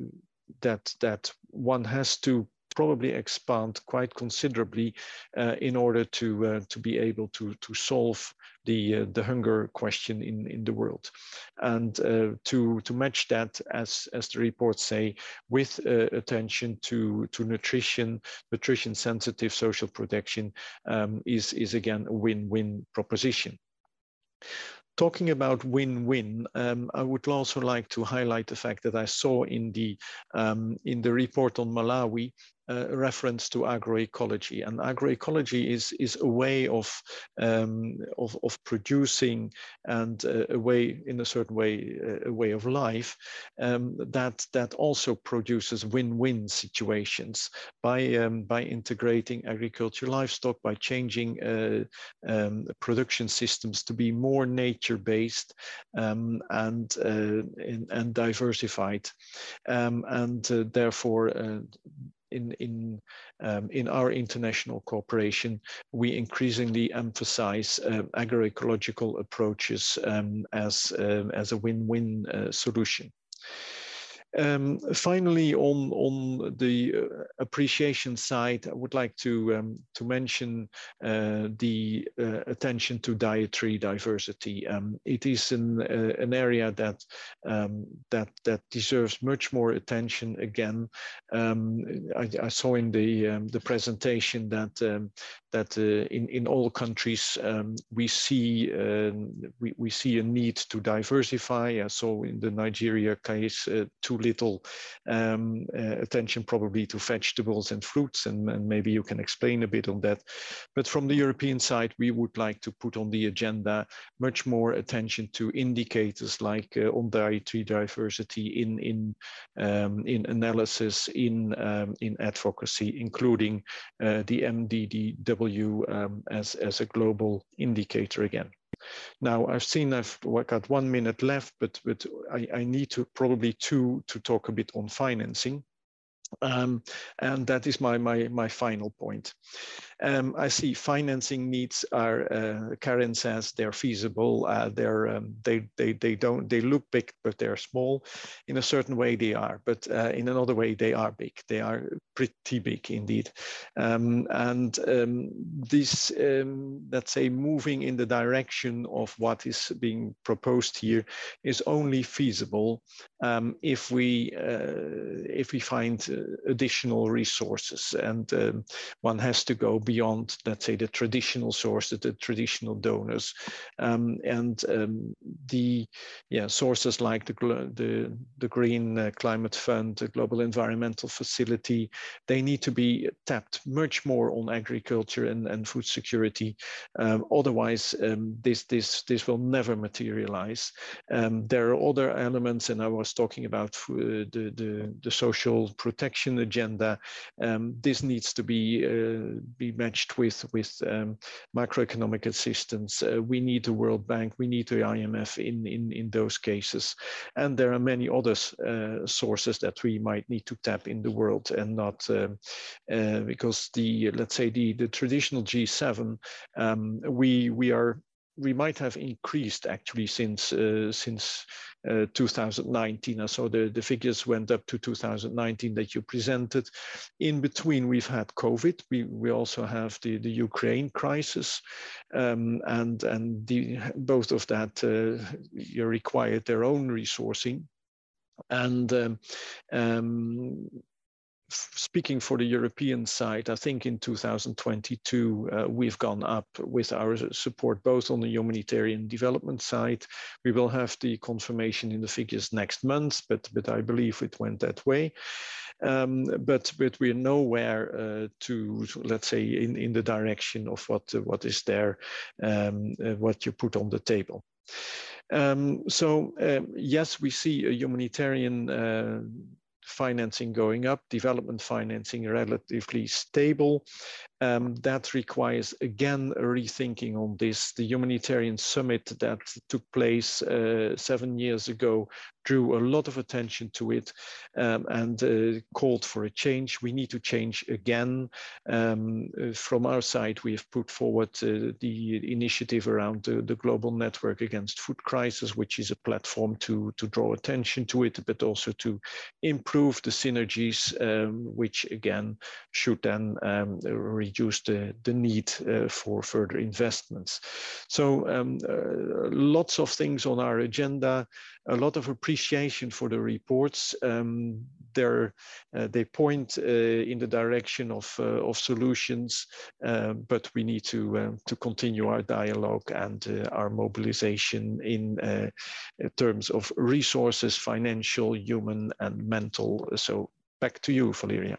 that that one has to probably expand quite considerably uh, in order to uh, to be able to to solve the uh, the hunger question in in the world. And uh, to to match that as as the reports say with uh, attention to to nutrition nutrition sensitive social protection um, is is again a win-win proposition talking about win-win, um, I would also like to highlight the fact that I saw in the um, in the report on Malawi reference to agroecology. And agroecology is, is a way of, um, of, of, producing and uh, a way, in a certain way, uh, a way of life um, that, that also produces win-win situations by, um, by integrating agriculture livestock, by changing uh, um, production systems to be more nature-based um, and, uh, and diversified. Um, and therefore, in in um, in our international cooperation, we increasingly emphasize uh, agroecological approaches um, as uh, as a win-win uh, solution. Um, finally, on on the uh, appreciation side, I would like to um, to mention uh, the uh, attention to dietary diversity. Um, it is an uh, an area that um, that that deserves much more attention. Again, um, I, I, saw in the um, the presentation that that uh, in in all countries we see we we see a need to diversify. Saw in the Nigeria case uh, two little um, uh, attention probably to vegetables and fruits, and, and, maybe you can explain a bit on that. But from the European side, we would like to put on the agenda much more attention to indicators like uh, on dietary diversity in in um, in analysis, in um, in advocacy, including uh, the MDDW um, as as a global indicator again. Now I've seen I've got one minute left, but but I, I need to probably two to talk a bit on financing. Um, and that is my, my, my final point. Um, I see financing needs are, uh, Carin says they're feasible. Uh, they're, um, they, they, they don't, they look big, but they're small. In a certain way they are, but uh, in another way they are big. They are pretty big indeed. Um, and um, this, um, let's say, moving in the direction of what is being proposed here is only feasible um, if we uh, if we find uh, additional resources, and one has to go beyond, let's say, the traditional sources, the traditional donors, um, and um, the yeah sources like the the the Green uh, Climate Fund, the Global Environmental Facility, they need to be tapped much more on agriculture and, and food security. Um, otherwise, um, this this this will never materialize. there are other elements, and I was talking about uh, the, the, the social protection agenda, um, this needs to be uh, be matched with with um, macroeconomic assistance. Uh, we need the World Bank, we need the IMF in in in those cases, and there are many other uh, sources that we might need to tap in the world, and not um, uh, because the let's say the the traditional G7, um, we we are we might have increased actually since uh, since uh, 2019. So the, the figures went up to 2019 that you presented. In between, we've had COVID. We, we also have the, the Ukraine crisis. Um, and and the, both of that uh, you required their own resourcing. And um, um, speaking for the European side, I think in 2022, uh, we've gone up with our support both on the humanitarian development side. We will have the confirmation in the figures next month, but, but I believe it went that way. Um, but but we're nowhere uh, to let's say in in the direction of what uh, what is there um, uh, what you put on the table. Um, so um, yes, we see a humanitarian uh, financing going up, development financing relatively stable. Um, that requires again a rethinking on this. The humanitarian summit that took place uh, seven years ago drew a lot of attention to it um, and uh, called for a change. We need to change again. Um, uh, from our side, we have put forward uh, the initiative around the, the, Global Network Against Food Crisis, which is a platform to, to draw attention to it, but also to improve the synergies, um, which again should then um, reduce the, the need uh, for further investments. So um, uh, lots of things on our agenda a lot of appreciation for the reports. Um, uh, they point in the direction of, of solutions, uh, but we need to, um, to continue our dialogue and our mobilization in terms of resources, financial, human, and mental. So back to you, Valeria.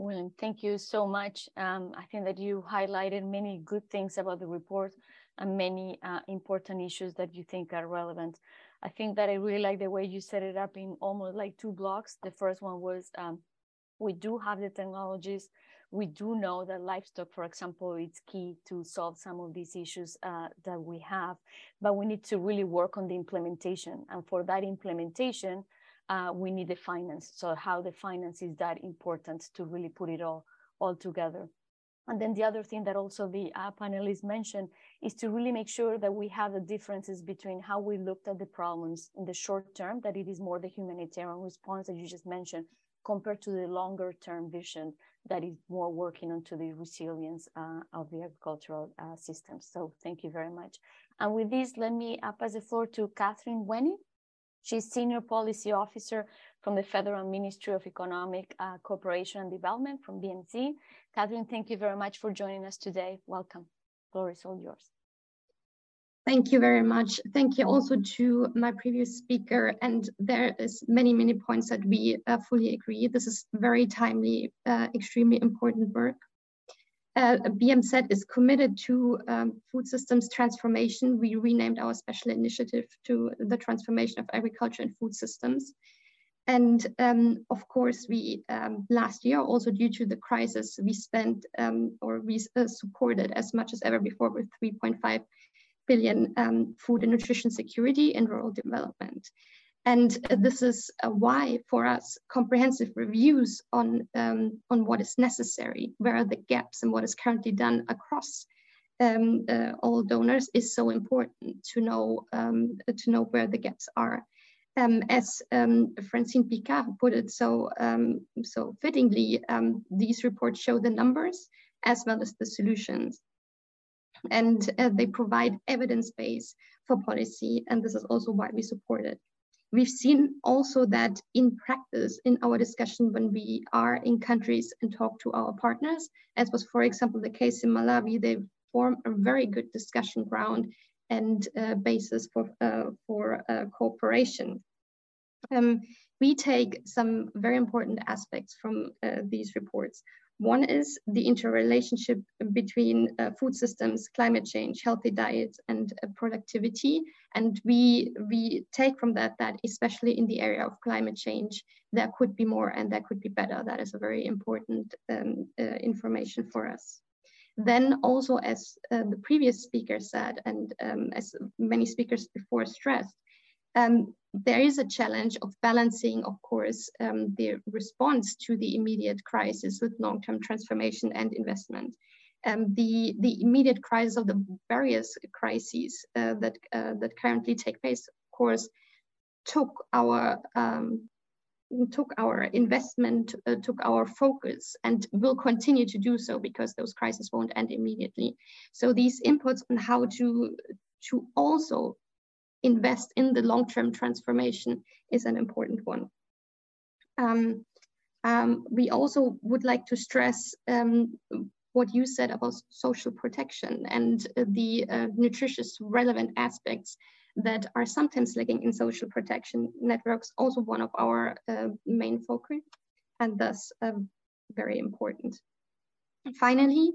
William, thank you so much. Um, I think that you highlighted many good things about the report and many uh, important issues that you think are relevant. I think that I really like the way you set it up in almost like two blocks. The first one was um, we do have the technologies. We do know that livestock, for example, is key to solve some of these issues uh, that we have, but we need to really work on the implementation. And for that implementation, uh, we need the finance. So how the finance is that important to really put it all, all together. And then the other thing that also the uh, panelists mentioned is to really make sure that we have the differences between how we looked at the problems in the short term, that it is more the humanitarian response that you just mentioned, compared to the longer term vision that is more working onto the resilience uh, of the agricultural uh, systems. So thank you very much. And with this, let me uh, pass the floor to Catherine Wenning. She's Senior Policy Officer from the Federal Ministry of Economic uh, Cooperation and Development from BMZ. Catherine, thank you very much for joining us today. Welcome. Floor is all yours. Thank you very much. Thank you also to my previous speaker. And there is many, many points that we uh, fully agree. This is very timely, uh, extremely important work. Uh, BMZ is committed to um, food systems transformation. We renamed our special initiative to the transformation of agriculture and food systems. And um, of course, we um, last year, also due to the crisis, we spent um, or we uh, supported as much as ever before with 3.5 billion um, food and nutrition security and rural development. And uh, this is uh, why, for us, comprehensive reviews on, um, on what is necessary, where are the gaps, and what is currently done across um, uh, all donors is so important to know um, to know where the gaps are. Um, as um, Francine Picard put it so um, so fittingly, these reports show the numbers as well as the solutions and uh, they provide evidence base for policy. And this is also why we support it. We've seen also that in practice, in our discussion when we are in countries and talk to our partners, as was, for example, the case in Malawi, they form a very good discussion ground and uh, basis for, uh, for uh, cooperation. Um, we take some very important aspects from uh, these reports. One is the interrelationship between uh, food systems, climate change, healthy diets, and uh, productivity. And we, we take from that that especially in the area of climate change, there could be more and there could be better. That is a very important um, uh, information for us. Then also, as uh, the previous speaker said, and um, as many speakers before stressed, um, there is a challenge of balancing, of course, um, the response to the immediate crisis with long-term transformation and investment. Um, the, the immediate crisis of the various crises uh, that, uh, that currently take place, of course, took our um, took our investment, uh, took our focus, and will continue to do so because those crises won't end immediately. So these inputs on how to to also invest in the long-term transformation is an important one. Um, um, we also would like to stress um, what you said about social protection and the uh, nutritious relevant aspects that are sometimes lacking in social protection networks, also one of our uh, main focus, and thus uh, very important. Finally,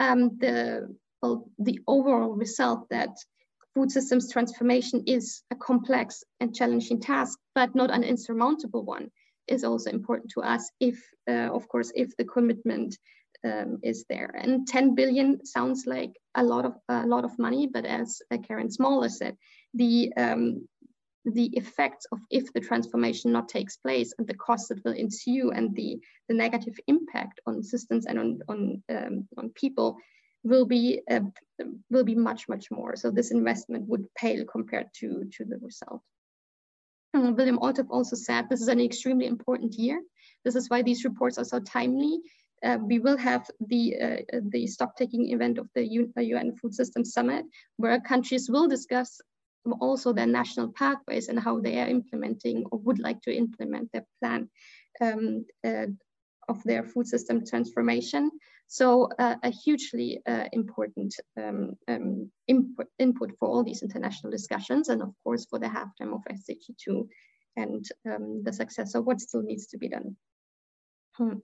um, the, well, the overall result that food systems transformation is a complex and challenging task, but not an insurmountable one, is also important to us if, uh, of course, if the commitment um, is there. And 10 billion sounds like a lot of a lot of money, but as Carin Smaller said, the um, the effects of if the transformation not takes place and the costs that will ensue and the, the negative impact on systems and on on, um, on people will be uh, will be much much more. So this investment would pale compared to to the result. And Willem Olthof also said this is an extremely important year. This is why these reports are so timely. Uh, we will have the uh, the stock taking event of the UN Food System Summit, where countries will discuss also their national pathways and how they are implementing or would like to implement their plan um, uh, of their food system transformation. So uh, a hugely uh, important um, um, input, input for all these international discussions and of course for the halftime of SDG 2 and um, the success of what still needs to be done. Hmm.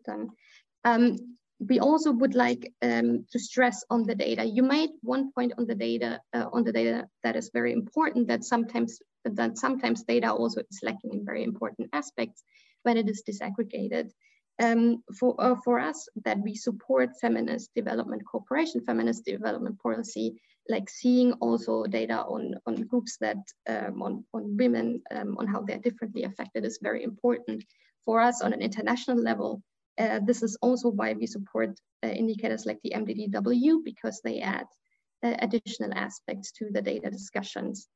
Um, we also would like um, to stress on the data. You made one point on the data uh, on the data that is very important. That sometimes that sometimes data also is lacking in very important aspects when it is disaggregated. Um, for uh, for us, that we support feminist development cooperation, feminist development policy, like seeing also data on on groups that um, on on women um, on how they're differently affected is very important for us on an international level uh, this is also why we support uh, indicators like the MDDW because they add uh, additional aspects to the data discussions,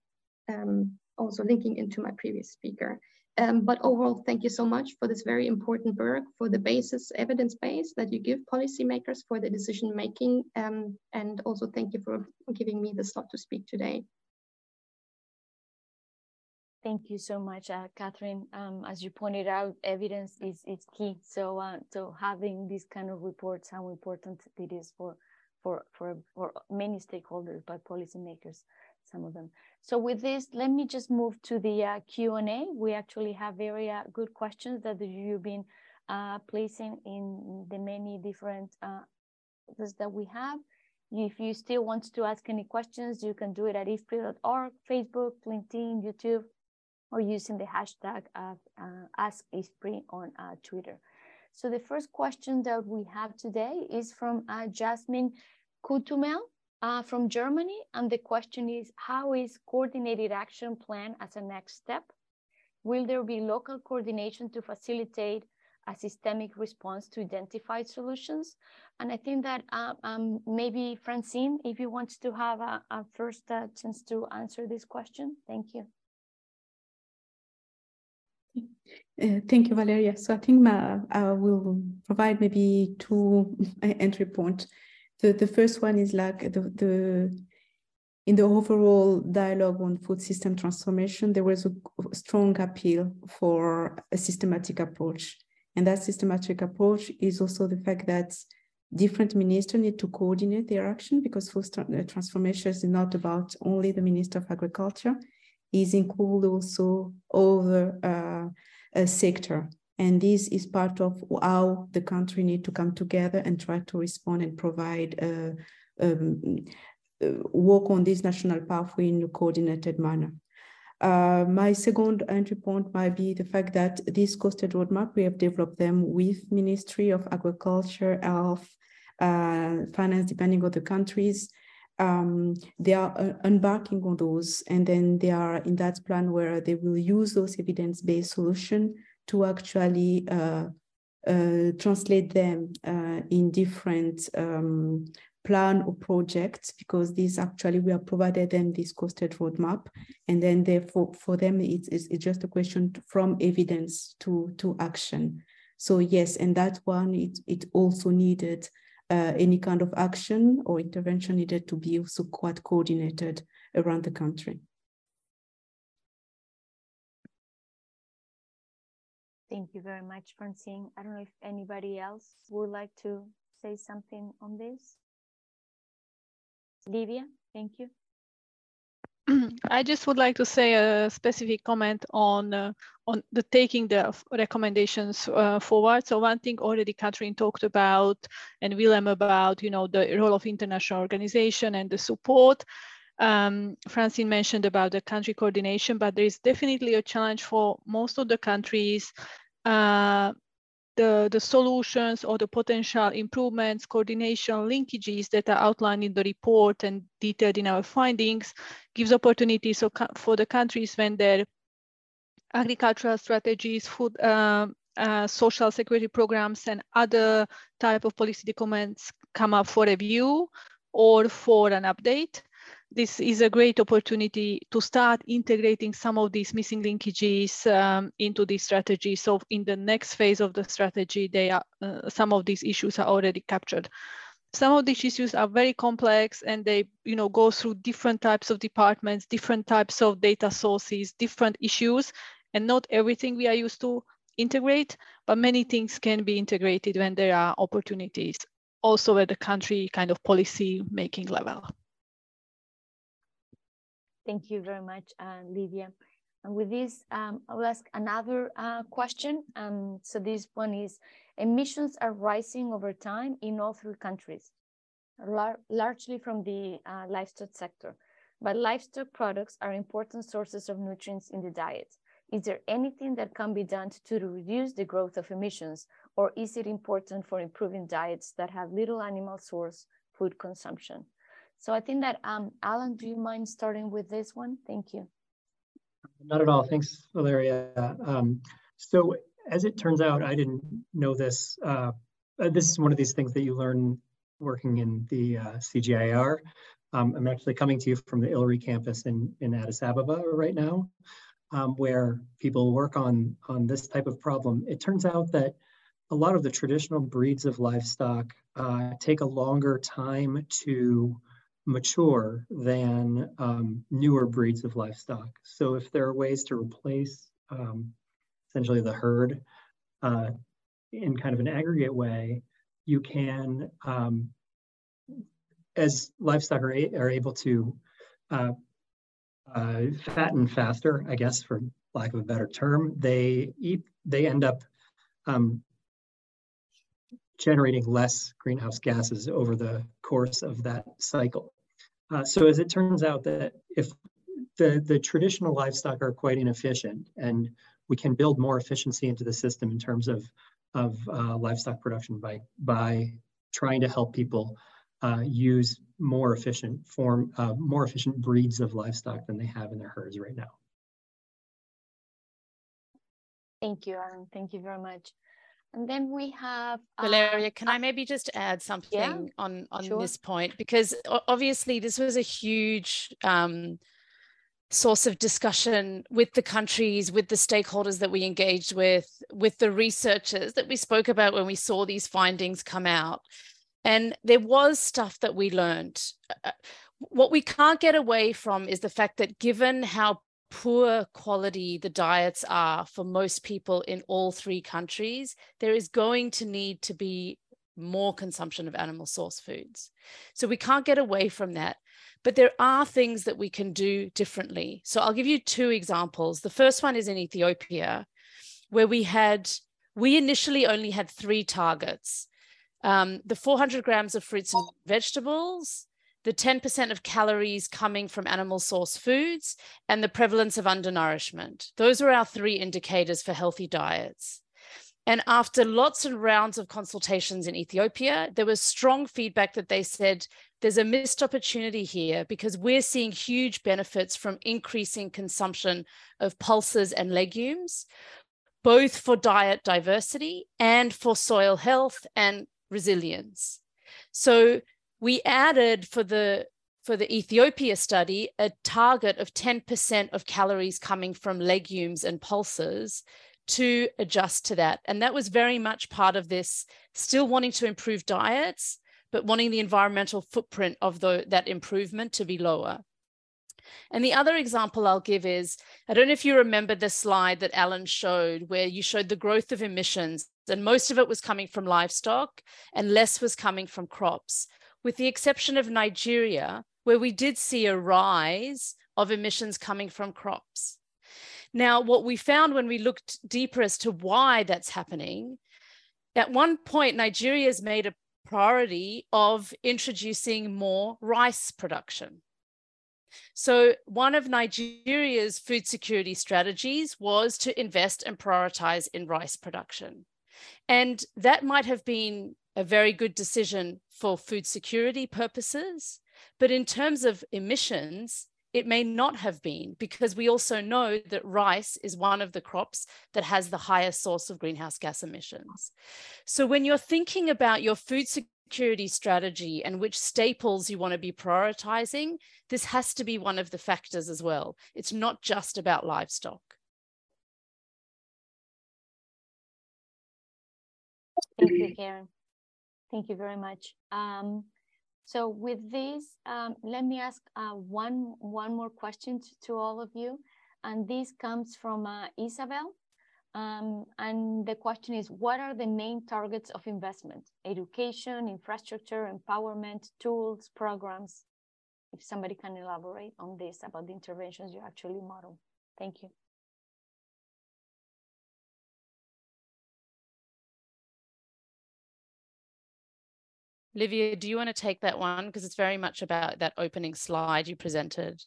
um, also linking into my previous speaker. Um, but overall, thank you so much for this very important work, for the basis, evidence base that you give policymakers for the decision making. Um, and also thank you for giving me the slot to speak today. Thank you so much, uh, Catherine. Um, as you pointed out, evidence is, is key. So, uh, so having these kind of reports, how important it is for, for, for, for many stakeholders, but policymakers, some of them. So with this, let me just move to the uh, Q&A. We actually have very uh, good questions that you've been uh, placing in the many different uh, that we have. If you still want to ask any questions, you can do it at ifpri.org, Facebook, LinkedIn, YouTube, or using the hashtag of, uh, AskIFPRI on uh, Twitter. So the first question that we have today is from uh, Jasmine Kutumel uh, from Germany. And the question is, how is coordinated action plan as a next step? Will there be local coordination to facilitate a systemic response to identify solutions? And I think that uh, um, maybe Francine, if you want to have a, a first uh, chance to answer this question, thank you. Uh, thank you, Valeria. So I think my, I will provide maybe two entry points. The, the first one is like the, the in the overall dialogue on food system transformation, there was a strong appeal for a systematic approach. And that systematic approach is also the fact that different ministers need to coordinate their action because food transformation is not about only the Minister of Agriculture, is include also other uh, sector. And this is part of how the country need to come together and try to respond and provide uh, um, uh, work on this national pathway in a coordinated manner. Uh, my second entry point might be the fact that this costed roadmap, we have developed them with Ministry of Agriculture, Health, uh, Finance, depending on the countries, um, they are uh, embarking on those and then they are in that plan where they will use those evidence-based solution to actually uh, uh, translate them uh, in different um, plan or projects because these actually we have provided them this costed roadmap and then therefore for them it's, it's, just a question from evidence to to action so yes and that one it, it also needed uh, any kind of action or intervention needed to be also quite coordinated around the country. Thank you very much, Francine. I don't know if anybody else would like to say something on this. Livia, thank you. I just would like to say a specific comment on uh, on the taking the recommendations uh, forward. So one thing already Catherine talked about and Willem about, you know, the role of international organization and the support. Um, Francine mentioned about the country coordination, but there is definitely a challenge for most of the countries uh, the, the solutions or the potential improvements, coordination, linkages that are outlined in the report and detailed in our findings gives opportunities for the countries when their agricultural strategies, food, uh, uh, social security programs and other type of policy documents come up for review or for an update this is a great opportunity to start integrating some of these missing linkages um, into the strategy. So in the next phase of the strategy, they are, uh, some of these issues are already captured. Some of these issues are very complex and they you know, go through different types of departments, different types of data sources, different issues, and not everything we are used to integrate, but many things can be integrated when there are opportunities, also at the country kind of policy making level. Thank you very much, uh, Livia. And with this, um, I will ask another uh, question. Um, so this one is, emissions are rising over time in all three countries, lar largely from the uh, livestock sector. But livestock products are important sources of nutrients in the diet. Is there anything that can be done to reduce the growth of emissions, or is it important for improving diets that have little animal source food consumption? So I think that, um, Alan, do you mind starting with this one? Thank you. Not at all. Thanks, Valeria. Um, so as it turns out, I didn't know this. Uh, uh this is one of these things that you learn working in the uh, CGIAR. Um, I'm actually coming to you from the ILRI campus in, in Addis Ababa right now, um, where people work on, on this type of problem. It turns out that a lot of the traditional breeds of livestock uh, take a longer time to mature than um, newer breeds of livestock. So if there are ways to replace um, essentially the herd uh, in kind of an aggregate way, you can, um, as livestock are, are able to uh, uh, fatten faster, I guess, for lack of a better term, they eat, they end up um, generating less greenhouse gases over the course of that cycle. Uh, so as it turns out that if the, the traditional livestock are quite inefficient and we can build more efficiency into the system in terms of, of uh, livestock production by, by trying to help people uh, use more efficient form, uh, more efficient breeds of livestock than they have in their herds right now. Thank you, Aaron. Thank you very much. And then we have Valeria. Can uh, I maybe just add something yeah, on on sure. this point because obviously this was a huge um, source of discussion with the countries, with the stakeholders that we engaged with, with the researchers that we spoke about when we saw these findings come out. And there was stuff that we learned. Uh, what we can't get away from is the fact that given how poor quality the diets are for most people in all three countries, there is going to need to be more consumption of animal source foods. So we can't get away from that. But there are things that we can do differently. So I'll give you two examples. The first one is in Ethiopia, where we had, we initially only had three targets. Um, the 400 grams of fruits and vegetables, the 10% of calories coming from animal source foods, and the prevalence of undernourishment. Those are our three indicators for healthy diets. And after lots of rounds of consultations in Ethiopia, there was strong feedback that they said there's a missed opportunity here because we're seeing huge benefits from increasing consumption of pulses and legumes, both for diet diversity and for soil health and resilience. So we added for the for the Ethiopia study a target of 10% of calories coming from legumes and pulses to adjust to that. And that was very much part of this, still wanting to improve diets, but wanting the environmental footprint of the, that improvement to be lower. And the other example I'll give is I don't know if you remember the slide that Alan showed, where you showed the growth of emissions, and most of it was coming from livestock and less was coming from crops with the exception of Nigeria, where we did see a rise of emissions coming from crops. Now, what we found when we looked deeper as to why that's happening, at one point, Nigeria has made a priority of introducing more rice production. So, one of Nigeria's food security strategies was to invest and prioritize in rice production. And that might have been a very good decision for food security purposes. But in terms of emissions, it may not have been because we also know that rice is one of the crops that has the highest source of greenhouse gas emissions. So when you're thinking about your food security strategy and which staples you want to be prioritizing, this has to be one of the factors as well. It's not just about livestock. Thank you, Carin. Thank you very much. Um, so with this, um, let me ask uh, one, one more question to, to, all of you. And this comes from uh, Isabel. Um, and the question is, what are the main targets of investment? Education, infrastructure, empowerment, tools, programs? If somebody can elaborate on this about the interventions you actually model. Thank you. Livia, do you want to take that one? Because it's very much about that opening slide you presented.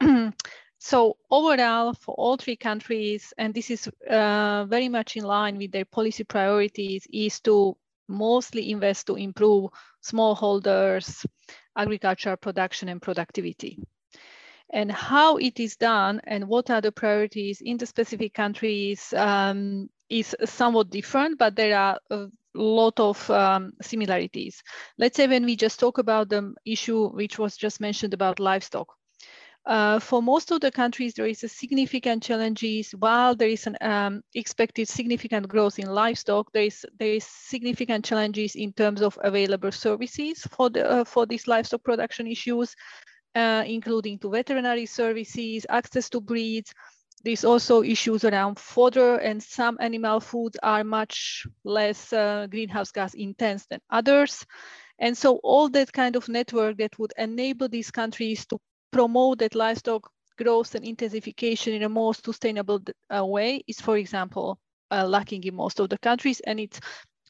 so overall, for all three countries, and this is uh, very much in line with their policy priorities, is to mostly invest to improve smallholders, agricultural production and productivity. And how it is done and what are the priorities in the specific countries um, is somewhat different, but there are uh, lot of um, similarities. Let's say when we just talk about the issue which was just mentioned about livestock. Uh, for most of the countries, there is a significant challenges. While there is an um, expected significant growth in livestock, there is there is significant challenges in terms of available services for the uh, for these livestock production issues, uh, including to veterinary services, access to breeds, there's also issues around fodder and some animal foods are much less uh, greenhouse gas intense than others. And so all that kind of network that would enable these countries to promote that livestock growth and intensification in a more sustainable uh, way is, for example, uh, lacking in most of the countries. And it's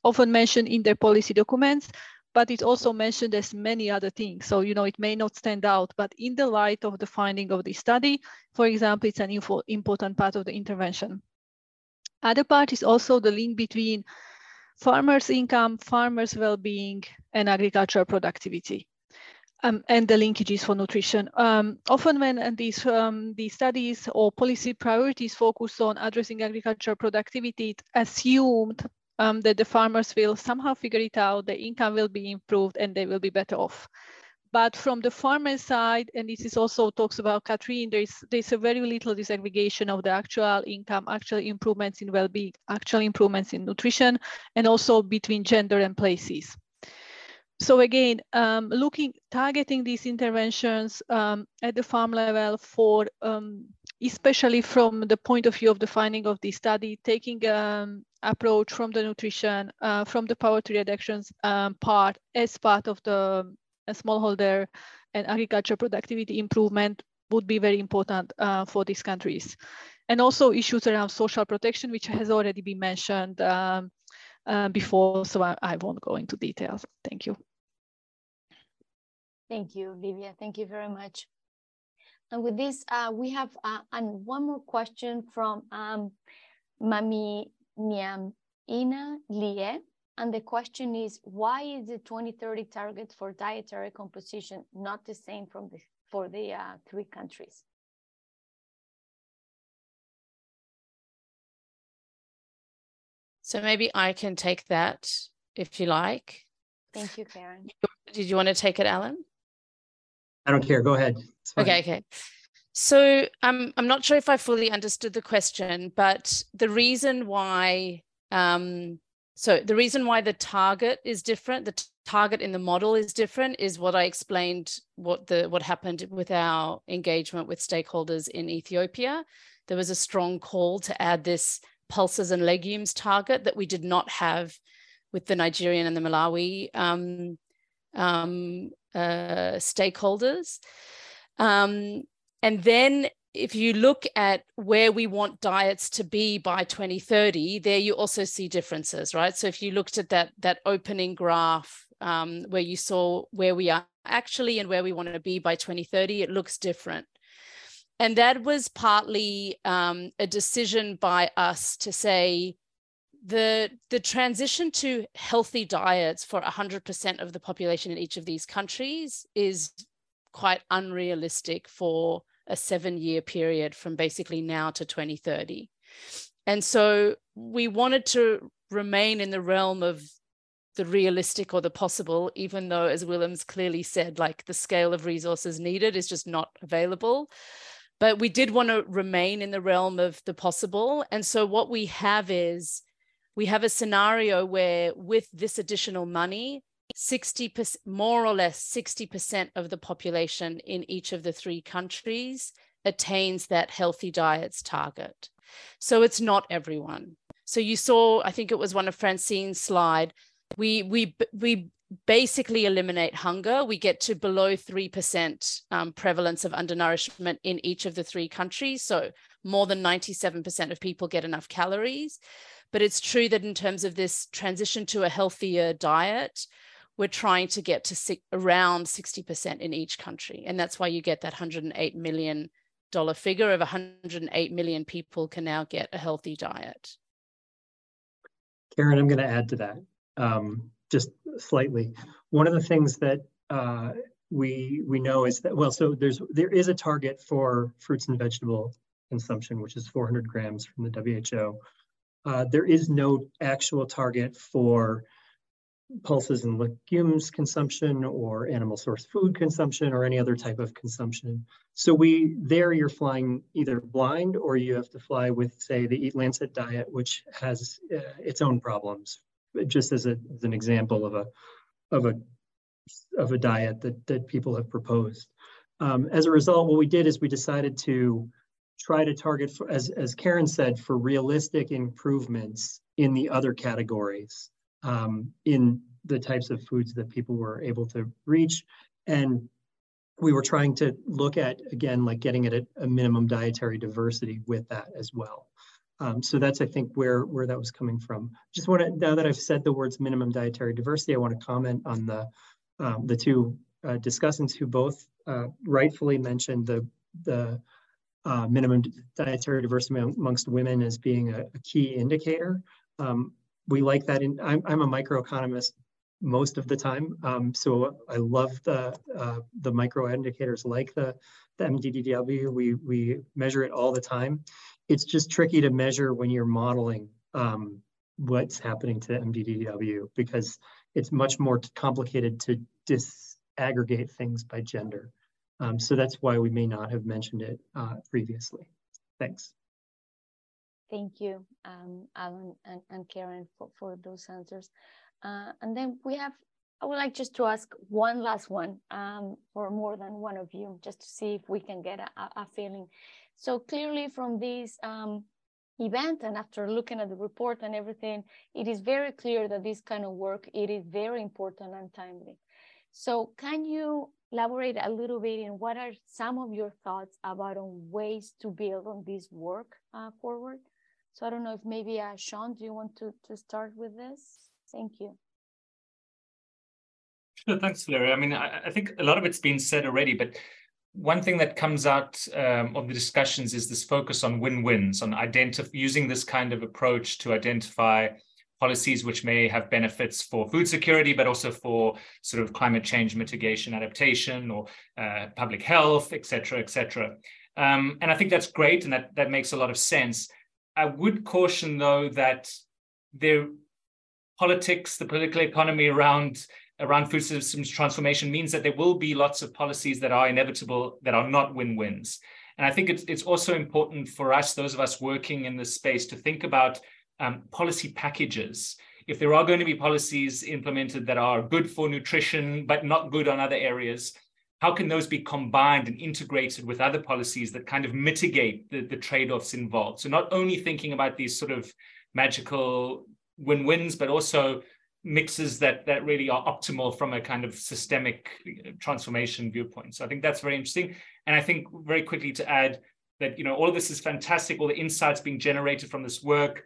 often mentioned in their policy documents but it's also mentioned as many other things. So, you know, it may not stand out, but in the light of the finding of the study, for example, it's an info, important part of the intervention. Other part is also the link between farmers' income, farmers' well-being, and agricultural productivity. Um, and the linkages for nutrition. Um, often when these, um, these studies or policy priorities focus on addressing agricultural productivity, it assumed um, that the farmers will somehow figure it out, the income will be improved and they will be better off. But from the farmer side, and this is also talks about Katrine, there's, there's a very little disaggregation of the actual income, actual improvements in well-being, actual improvements in nutrition, and also between gender and places. So again, um, looking, targeting these interventions um, at the farm level for um, especially from the point of view of the finding of the study, taking um, approach from the nutrition, uh, from the poverty reductions um, part as part of the uh, smallholder and agriculture productivity improvement would be very important uh, for these countries. And also issues around social protection, which has already been mentioned um, uh, before, so I, I won't go into details. Thank you. Thank you, Livia. Thank you very much. And with this, uh, we have uh, and one more question from um, Mami Niam Ina Lie. And the question is, why is the 2030 target for dietary composition not the same from the, for the uh, three countries? So maybe I can take that if you like. Thank you, Carin. Did you want to take it, Alan? I don't care. Go ahead. Okay, okay. So um, I'm not sure if I fully understood the question, but the reason why, um, so the reason why the target is different, the target in the model is different, is what I explained. What the what happened with our engagement with stakeholders in Ethiopia. There was a strong call to add this pulses and legumes target that we did not have with the Nigerian and the Malawi um, um, uh, stakeholders. Um, and then if you look at where we want diets to be by 2030, there you also see differences, right? So if you looked at that, that opening graph um, where you saw where we are actually and where we want to be by 2030, it looks different. And that was partly um, a decision by us to say, the the transition to healthy diets for 100% of the population in each of these countries is quite unrealistic for a seven year period from basically now to 2030 and so we wanted to remain in the realm of the realistic or the possible even though as Willem's clearly said like the scale of resources needed is just not available. But we did want to remain in the realm of the possible. And so what we have is we have a scenario where with this additional money 60% more or less 60% of the population in each of the three countries attains that healthy diets target. So it's not everyone. So you saw i think it was one of francine's slide we we we basically eliminate hunger. We get to below 3% um, prevalence of undernourishment in each of the three countries. So more than 97% of people get enough calories but it's true that in terms of this transition to a healthier diet, we're trying to get to around 60% in each country. And that's why you get that $108 million figure of 108 million people can now get a healthy diet. Carin, I'm going to add to that um, just slightly. One of the things that uh, we we know is that well, so there's there is a target for fruits and vegetable consumption, which is 400 grams from the WHO. Uh, there is no actual target for pulses and legumes consumption or animal source food consumption or any other type of consumption. So we there you're flying either blind or you have to fly with say the Eat Lancet diet, which has uh, its own problems. Just as, a, as an example of a of a of a diet that that people have proposed. Um, as a result, what we did is we decided to try to target, for, as, as Carin said, for realistic improvements in the other categories um, in the types of foods that people were able to reach. And we were trying to look at, again, like getting at a, a minimum dietary diversity with that as well. Um, so that's, I think, where, where that was coming from. Just want to, now that I've said the words minimum dietary diversity, I want to comment on the, um, the two uh, discussants who both uh, rightfully mentioned the, the uh, minimum dietary diversity amongst women as being a, a key indicator. Um, we like that. In, I'm, I'm a microeconomist most of the time, um, so I love the uh, the micro indicators like the the MDDW. We we measure it all the time. It's just tricky to measure when you're modeling um, what's happening to MDDW because it's much more complicated to disaggregate things by gender. Um, so that's why we may not have mentioned it uh, previously. Thanks. Thank you, um, Alan and, and Carin, for, for those answers. Uh, and then we have, I would like just to ask one last one um, for more than one of you, just to see if we can get a, a feeling. So clearly from this um, event and after looking at the report and everything, it is very clear that this kind of work, it is very important and timely. So can you elaborate a little bit in what are some of your thoughts about on ways to build on this work uh, forward? So I don't know if maybe uh, Sean, do you want to, to start with this? Thank you. Sure, thanks, Larry. I mean, I, I think a lot of it's been said already, but one thing that comes out um, of the discussions is this focus on win-wins, on identify using this kind of approach to identify policies which may have benefits for food security, but also for sort of climate change mitigation, adaptation, or uh, public health, et cetera, et cetera. Um, and I think that's great, and that, that makes a lot of sense. I would caution, though, that the politics, the political economy around around food systems transformation means that there will be lots of policies that are inevitable that are not win-wins. And I think it's, it's also important for us, those of us working in this space, to think about um, policy packages. If there are going to be policies implemented that are good for nutrition, but not good on other areas, how can those be combined and integrated with other policies that kind of mitigate the, the trade-offs involved? So not only thinking about these sort of magical win-wins, but also mixes that that really are optimal from a kind of systemic transformation viewpoint. So I think that's very interesting. And I think very quickly to add that you know all of this is fantastic, all the insights being generated from this work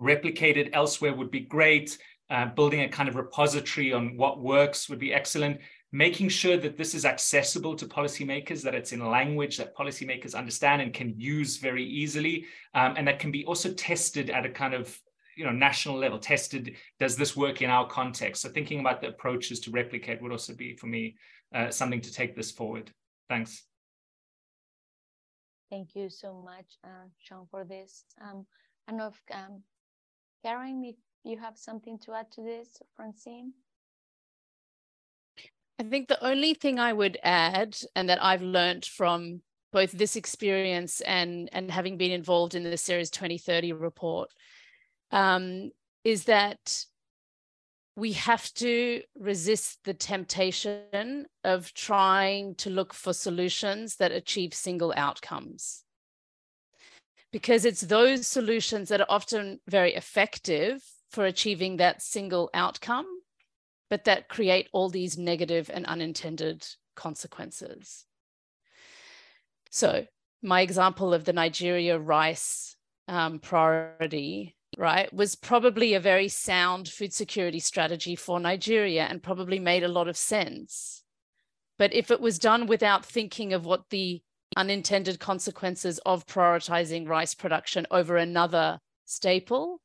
replicated elsewhere would be great. Uh, building a kind of repository on what works would be excellent. Making sure that this is accessible to policymakers, that it's in language that policymakers understand and can use very easily, um, and that can be also tested at a kind of you know, national level tested? Does this work in our context? So thinking about the approaches to replicate would also be, for me, uh, something to take this forward. Thanks. Thank you so much, uh, Sean, for this. Um, know if um, Carin, if you have something to add to this, Francine? I think the only thing I would add, and that I've learned from both this experience and, and having been involved in the Ceres 2030 report, um, is that we have to resist the temptation of trying to look for solutions that achieve single outcomes. Because it's those solutions that are often very effective for achieving that single outcome, but that create all these negative and unintended consequences. So, my example of the Nigeria rice um, priority right, was probably a very sound food security strategy for Nigeria and probably made a lot of sense. But if it was done without thinking of what the unintended consequences of prioritizing rice production over another staple,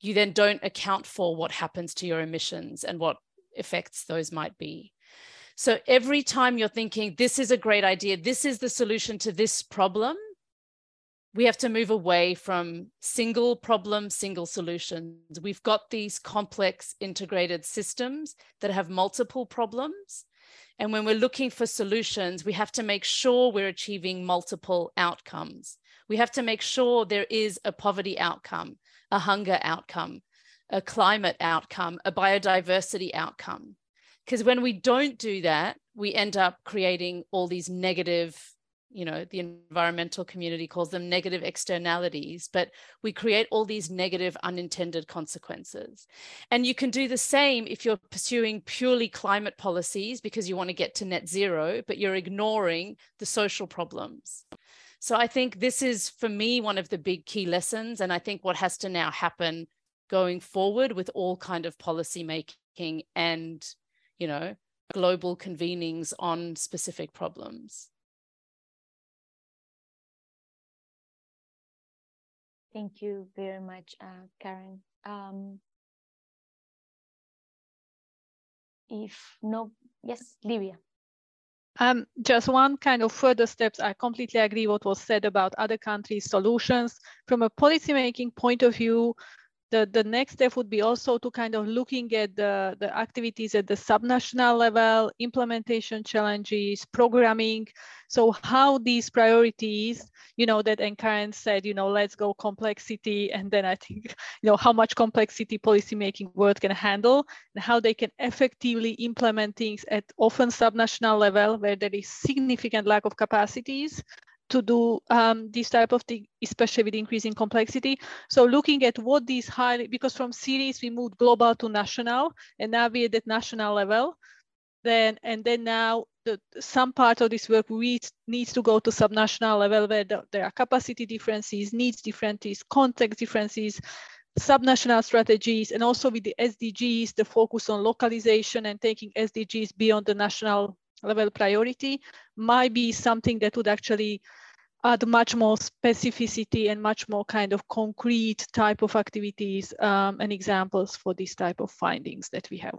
you then don't account for what happens to your emissions and what effects those might be. So every time you're thinking, this is a great idea, this is the solution to this problem, we have to move away from single problem, single solutions. We've got these complex integrated systems that have multiple problems. And when we're looking for solutions, we have to make sure we're achieving multiple outcomes. We have to make sure there is a poverty outcome, a hunger outcome, a climate outcome, a biodiversity outcome. Because when we don't do that, we end up creating all these negative you know the environmental community calls them negative externalities but we create all these negative unintended consequences. And you can do the same if you're pursuing purely climate policies because you want to get to net zero but you're ignoring the social problems. So i think this is for me one of the big key lessons and i think what has to now happen going forward with all kind of policy making and you know global convenings on specific problems Thank you very much, uh, Carin. Um, if no, yes, Livia. Um, just one kind of further steps. I completely agree what was said about other countries' solutions. From a policymaking point of view, the, the next step would be also to kind of looking at the, the activities at the subnational level, implementation challenges, programming. So how these priorities, you know, that Carin said, you know, let's go complexity. And then I think, you know, how much complexity policymaking world can handle and how they can effectively implement things at often subnational level where there is significant lack of capacities to do um, this type of thing, especially with increasing complexity. So looking at what these highly, because from Ceres we moved global to national, and now we're at national level. Then and then now the, some part of this work needs to go to subnational level where the, there are capacity differences, needs differences, context differences, subnational strategies, and also with the SDGs, the focus on localization and taking SDGs beyond the national level priority might be something that would actually add much more specificity and much more kind of concrete type of activities um, and examples for this type of findings that we have.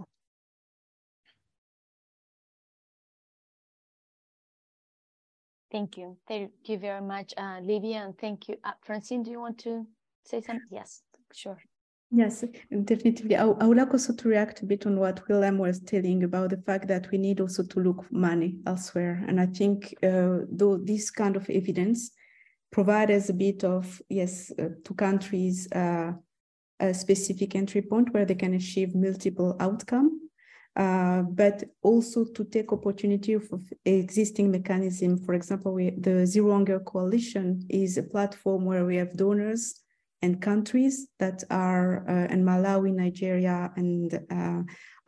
Thank you. Thank you very much, uh, Livia, and thank you. Uh, Francine, do you want to say something? Yes, sure. Yes, definitely. I, I, would like also to react a bit on what Willem was telling about the fact that we need also to look money elsewhere. And I think uh, though this kind of evidence provide us a bit of, yes, uh, to countries uh, a specific entry point where they can achieve multiple outcome, uh, but also to take opportunity of existing mechanism. For example, we, the Zero Hunger Coalition is a platform where we have donors and countries that are, uh, and Malawi, Nigeria, and uh,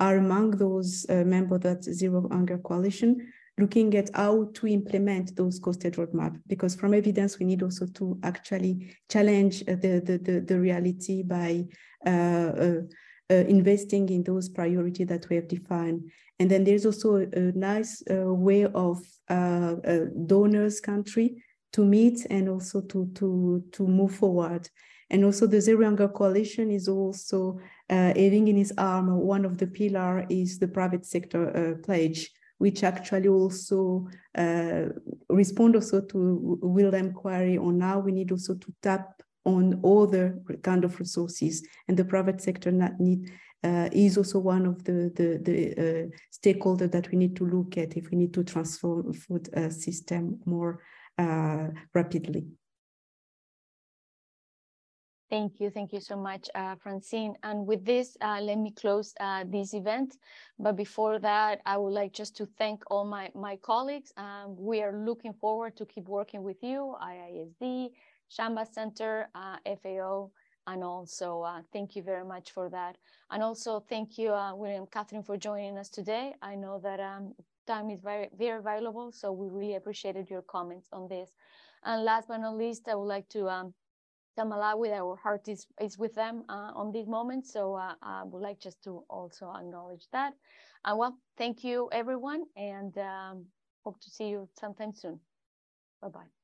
are among those uh, members that Zero Hunger Coalition, looking at how to implement those costed roadmap. Because from evidence, we need also to actually challenge the, the, the, the reality by uh, uh, uh, investing in those priorities that we have defined. And then there's also a, a nice way of donors country to meet and also to, to, to move forward. And also the Zero Hunger Coalition is also uh, having in its arm, one of the pillar is the private sector uh, pledge, which actually also uh, respond also to Willem query on how we need also to tap on other kind of resources and the private sector need uh, is also one of the the, the uh, stakeholder that we need to look at if we need to transform food uh, system more rapidly. Thank you. Thank you so much, uh, Francine. And with this, uh, let me close uh, this event. But before that, I would like just to thank all my, my colleagues. Um, we are looking forward to keep working with you, IISD, Shamba Center, uh, FAO, and also uh, thank you very much for that. And also thank you, uh, Willem Catherine, for joining us today. I know that um, time is very, very valuable, so we really appreciated your comments on this. And last but not least, I would like to um, tell Malawi our heart is, is with them uh, on this moment. So uh, I would like just to also acknowledge that. And well, thank you everyone and um, hope to see you sometime soon. Bye-bye.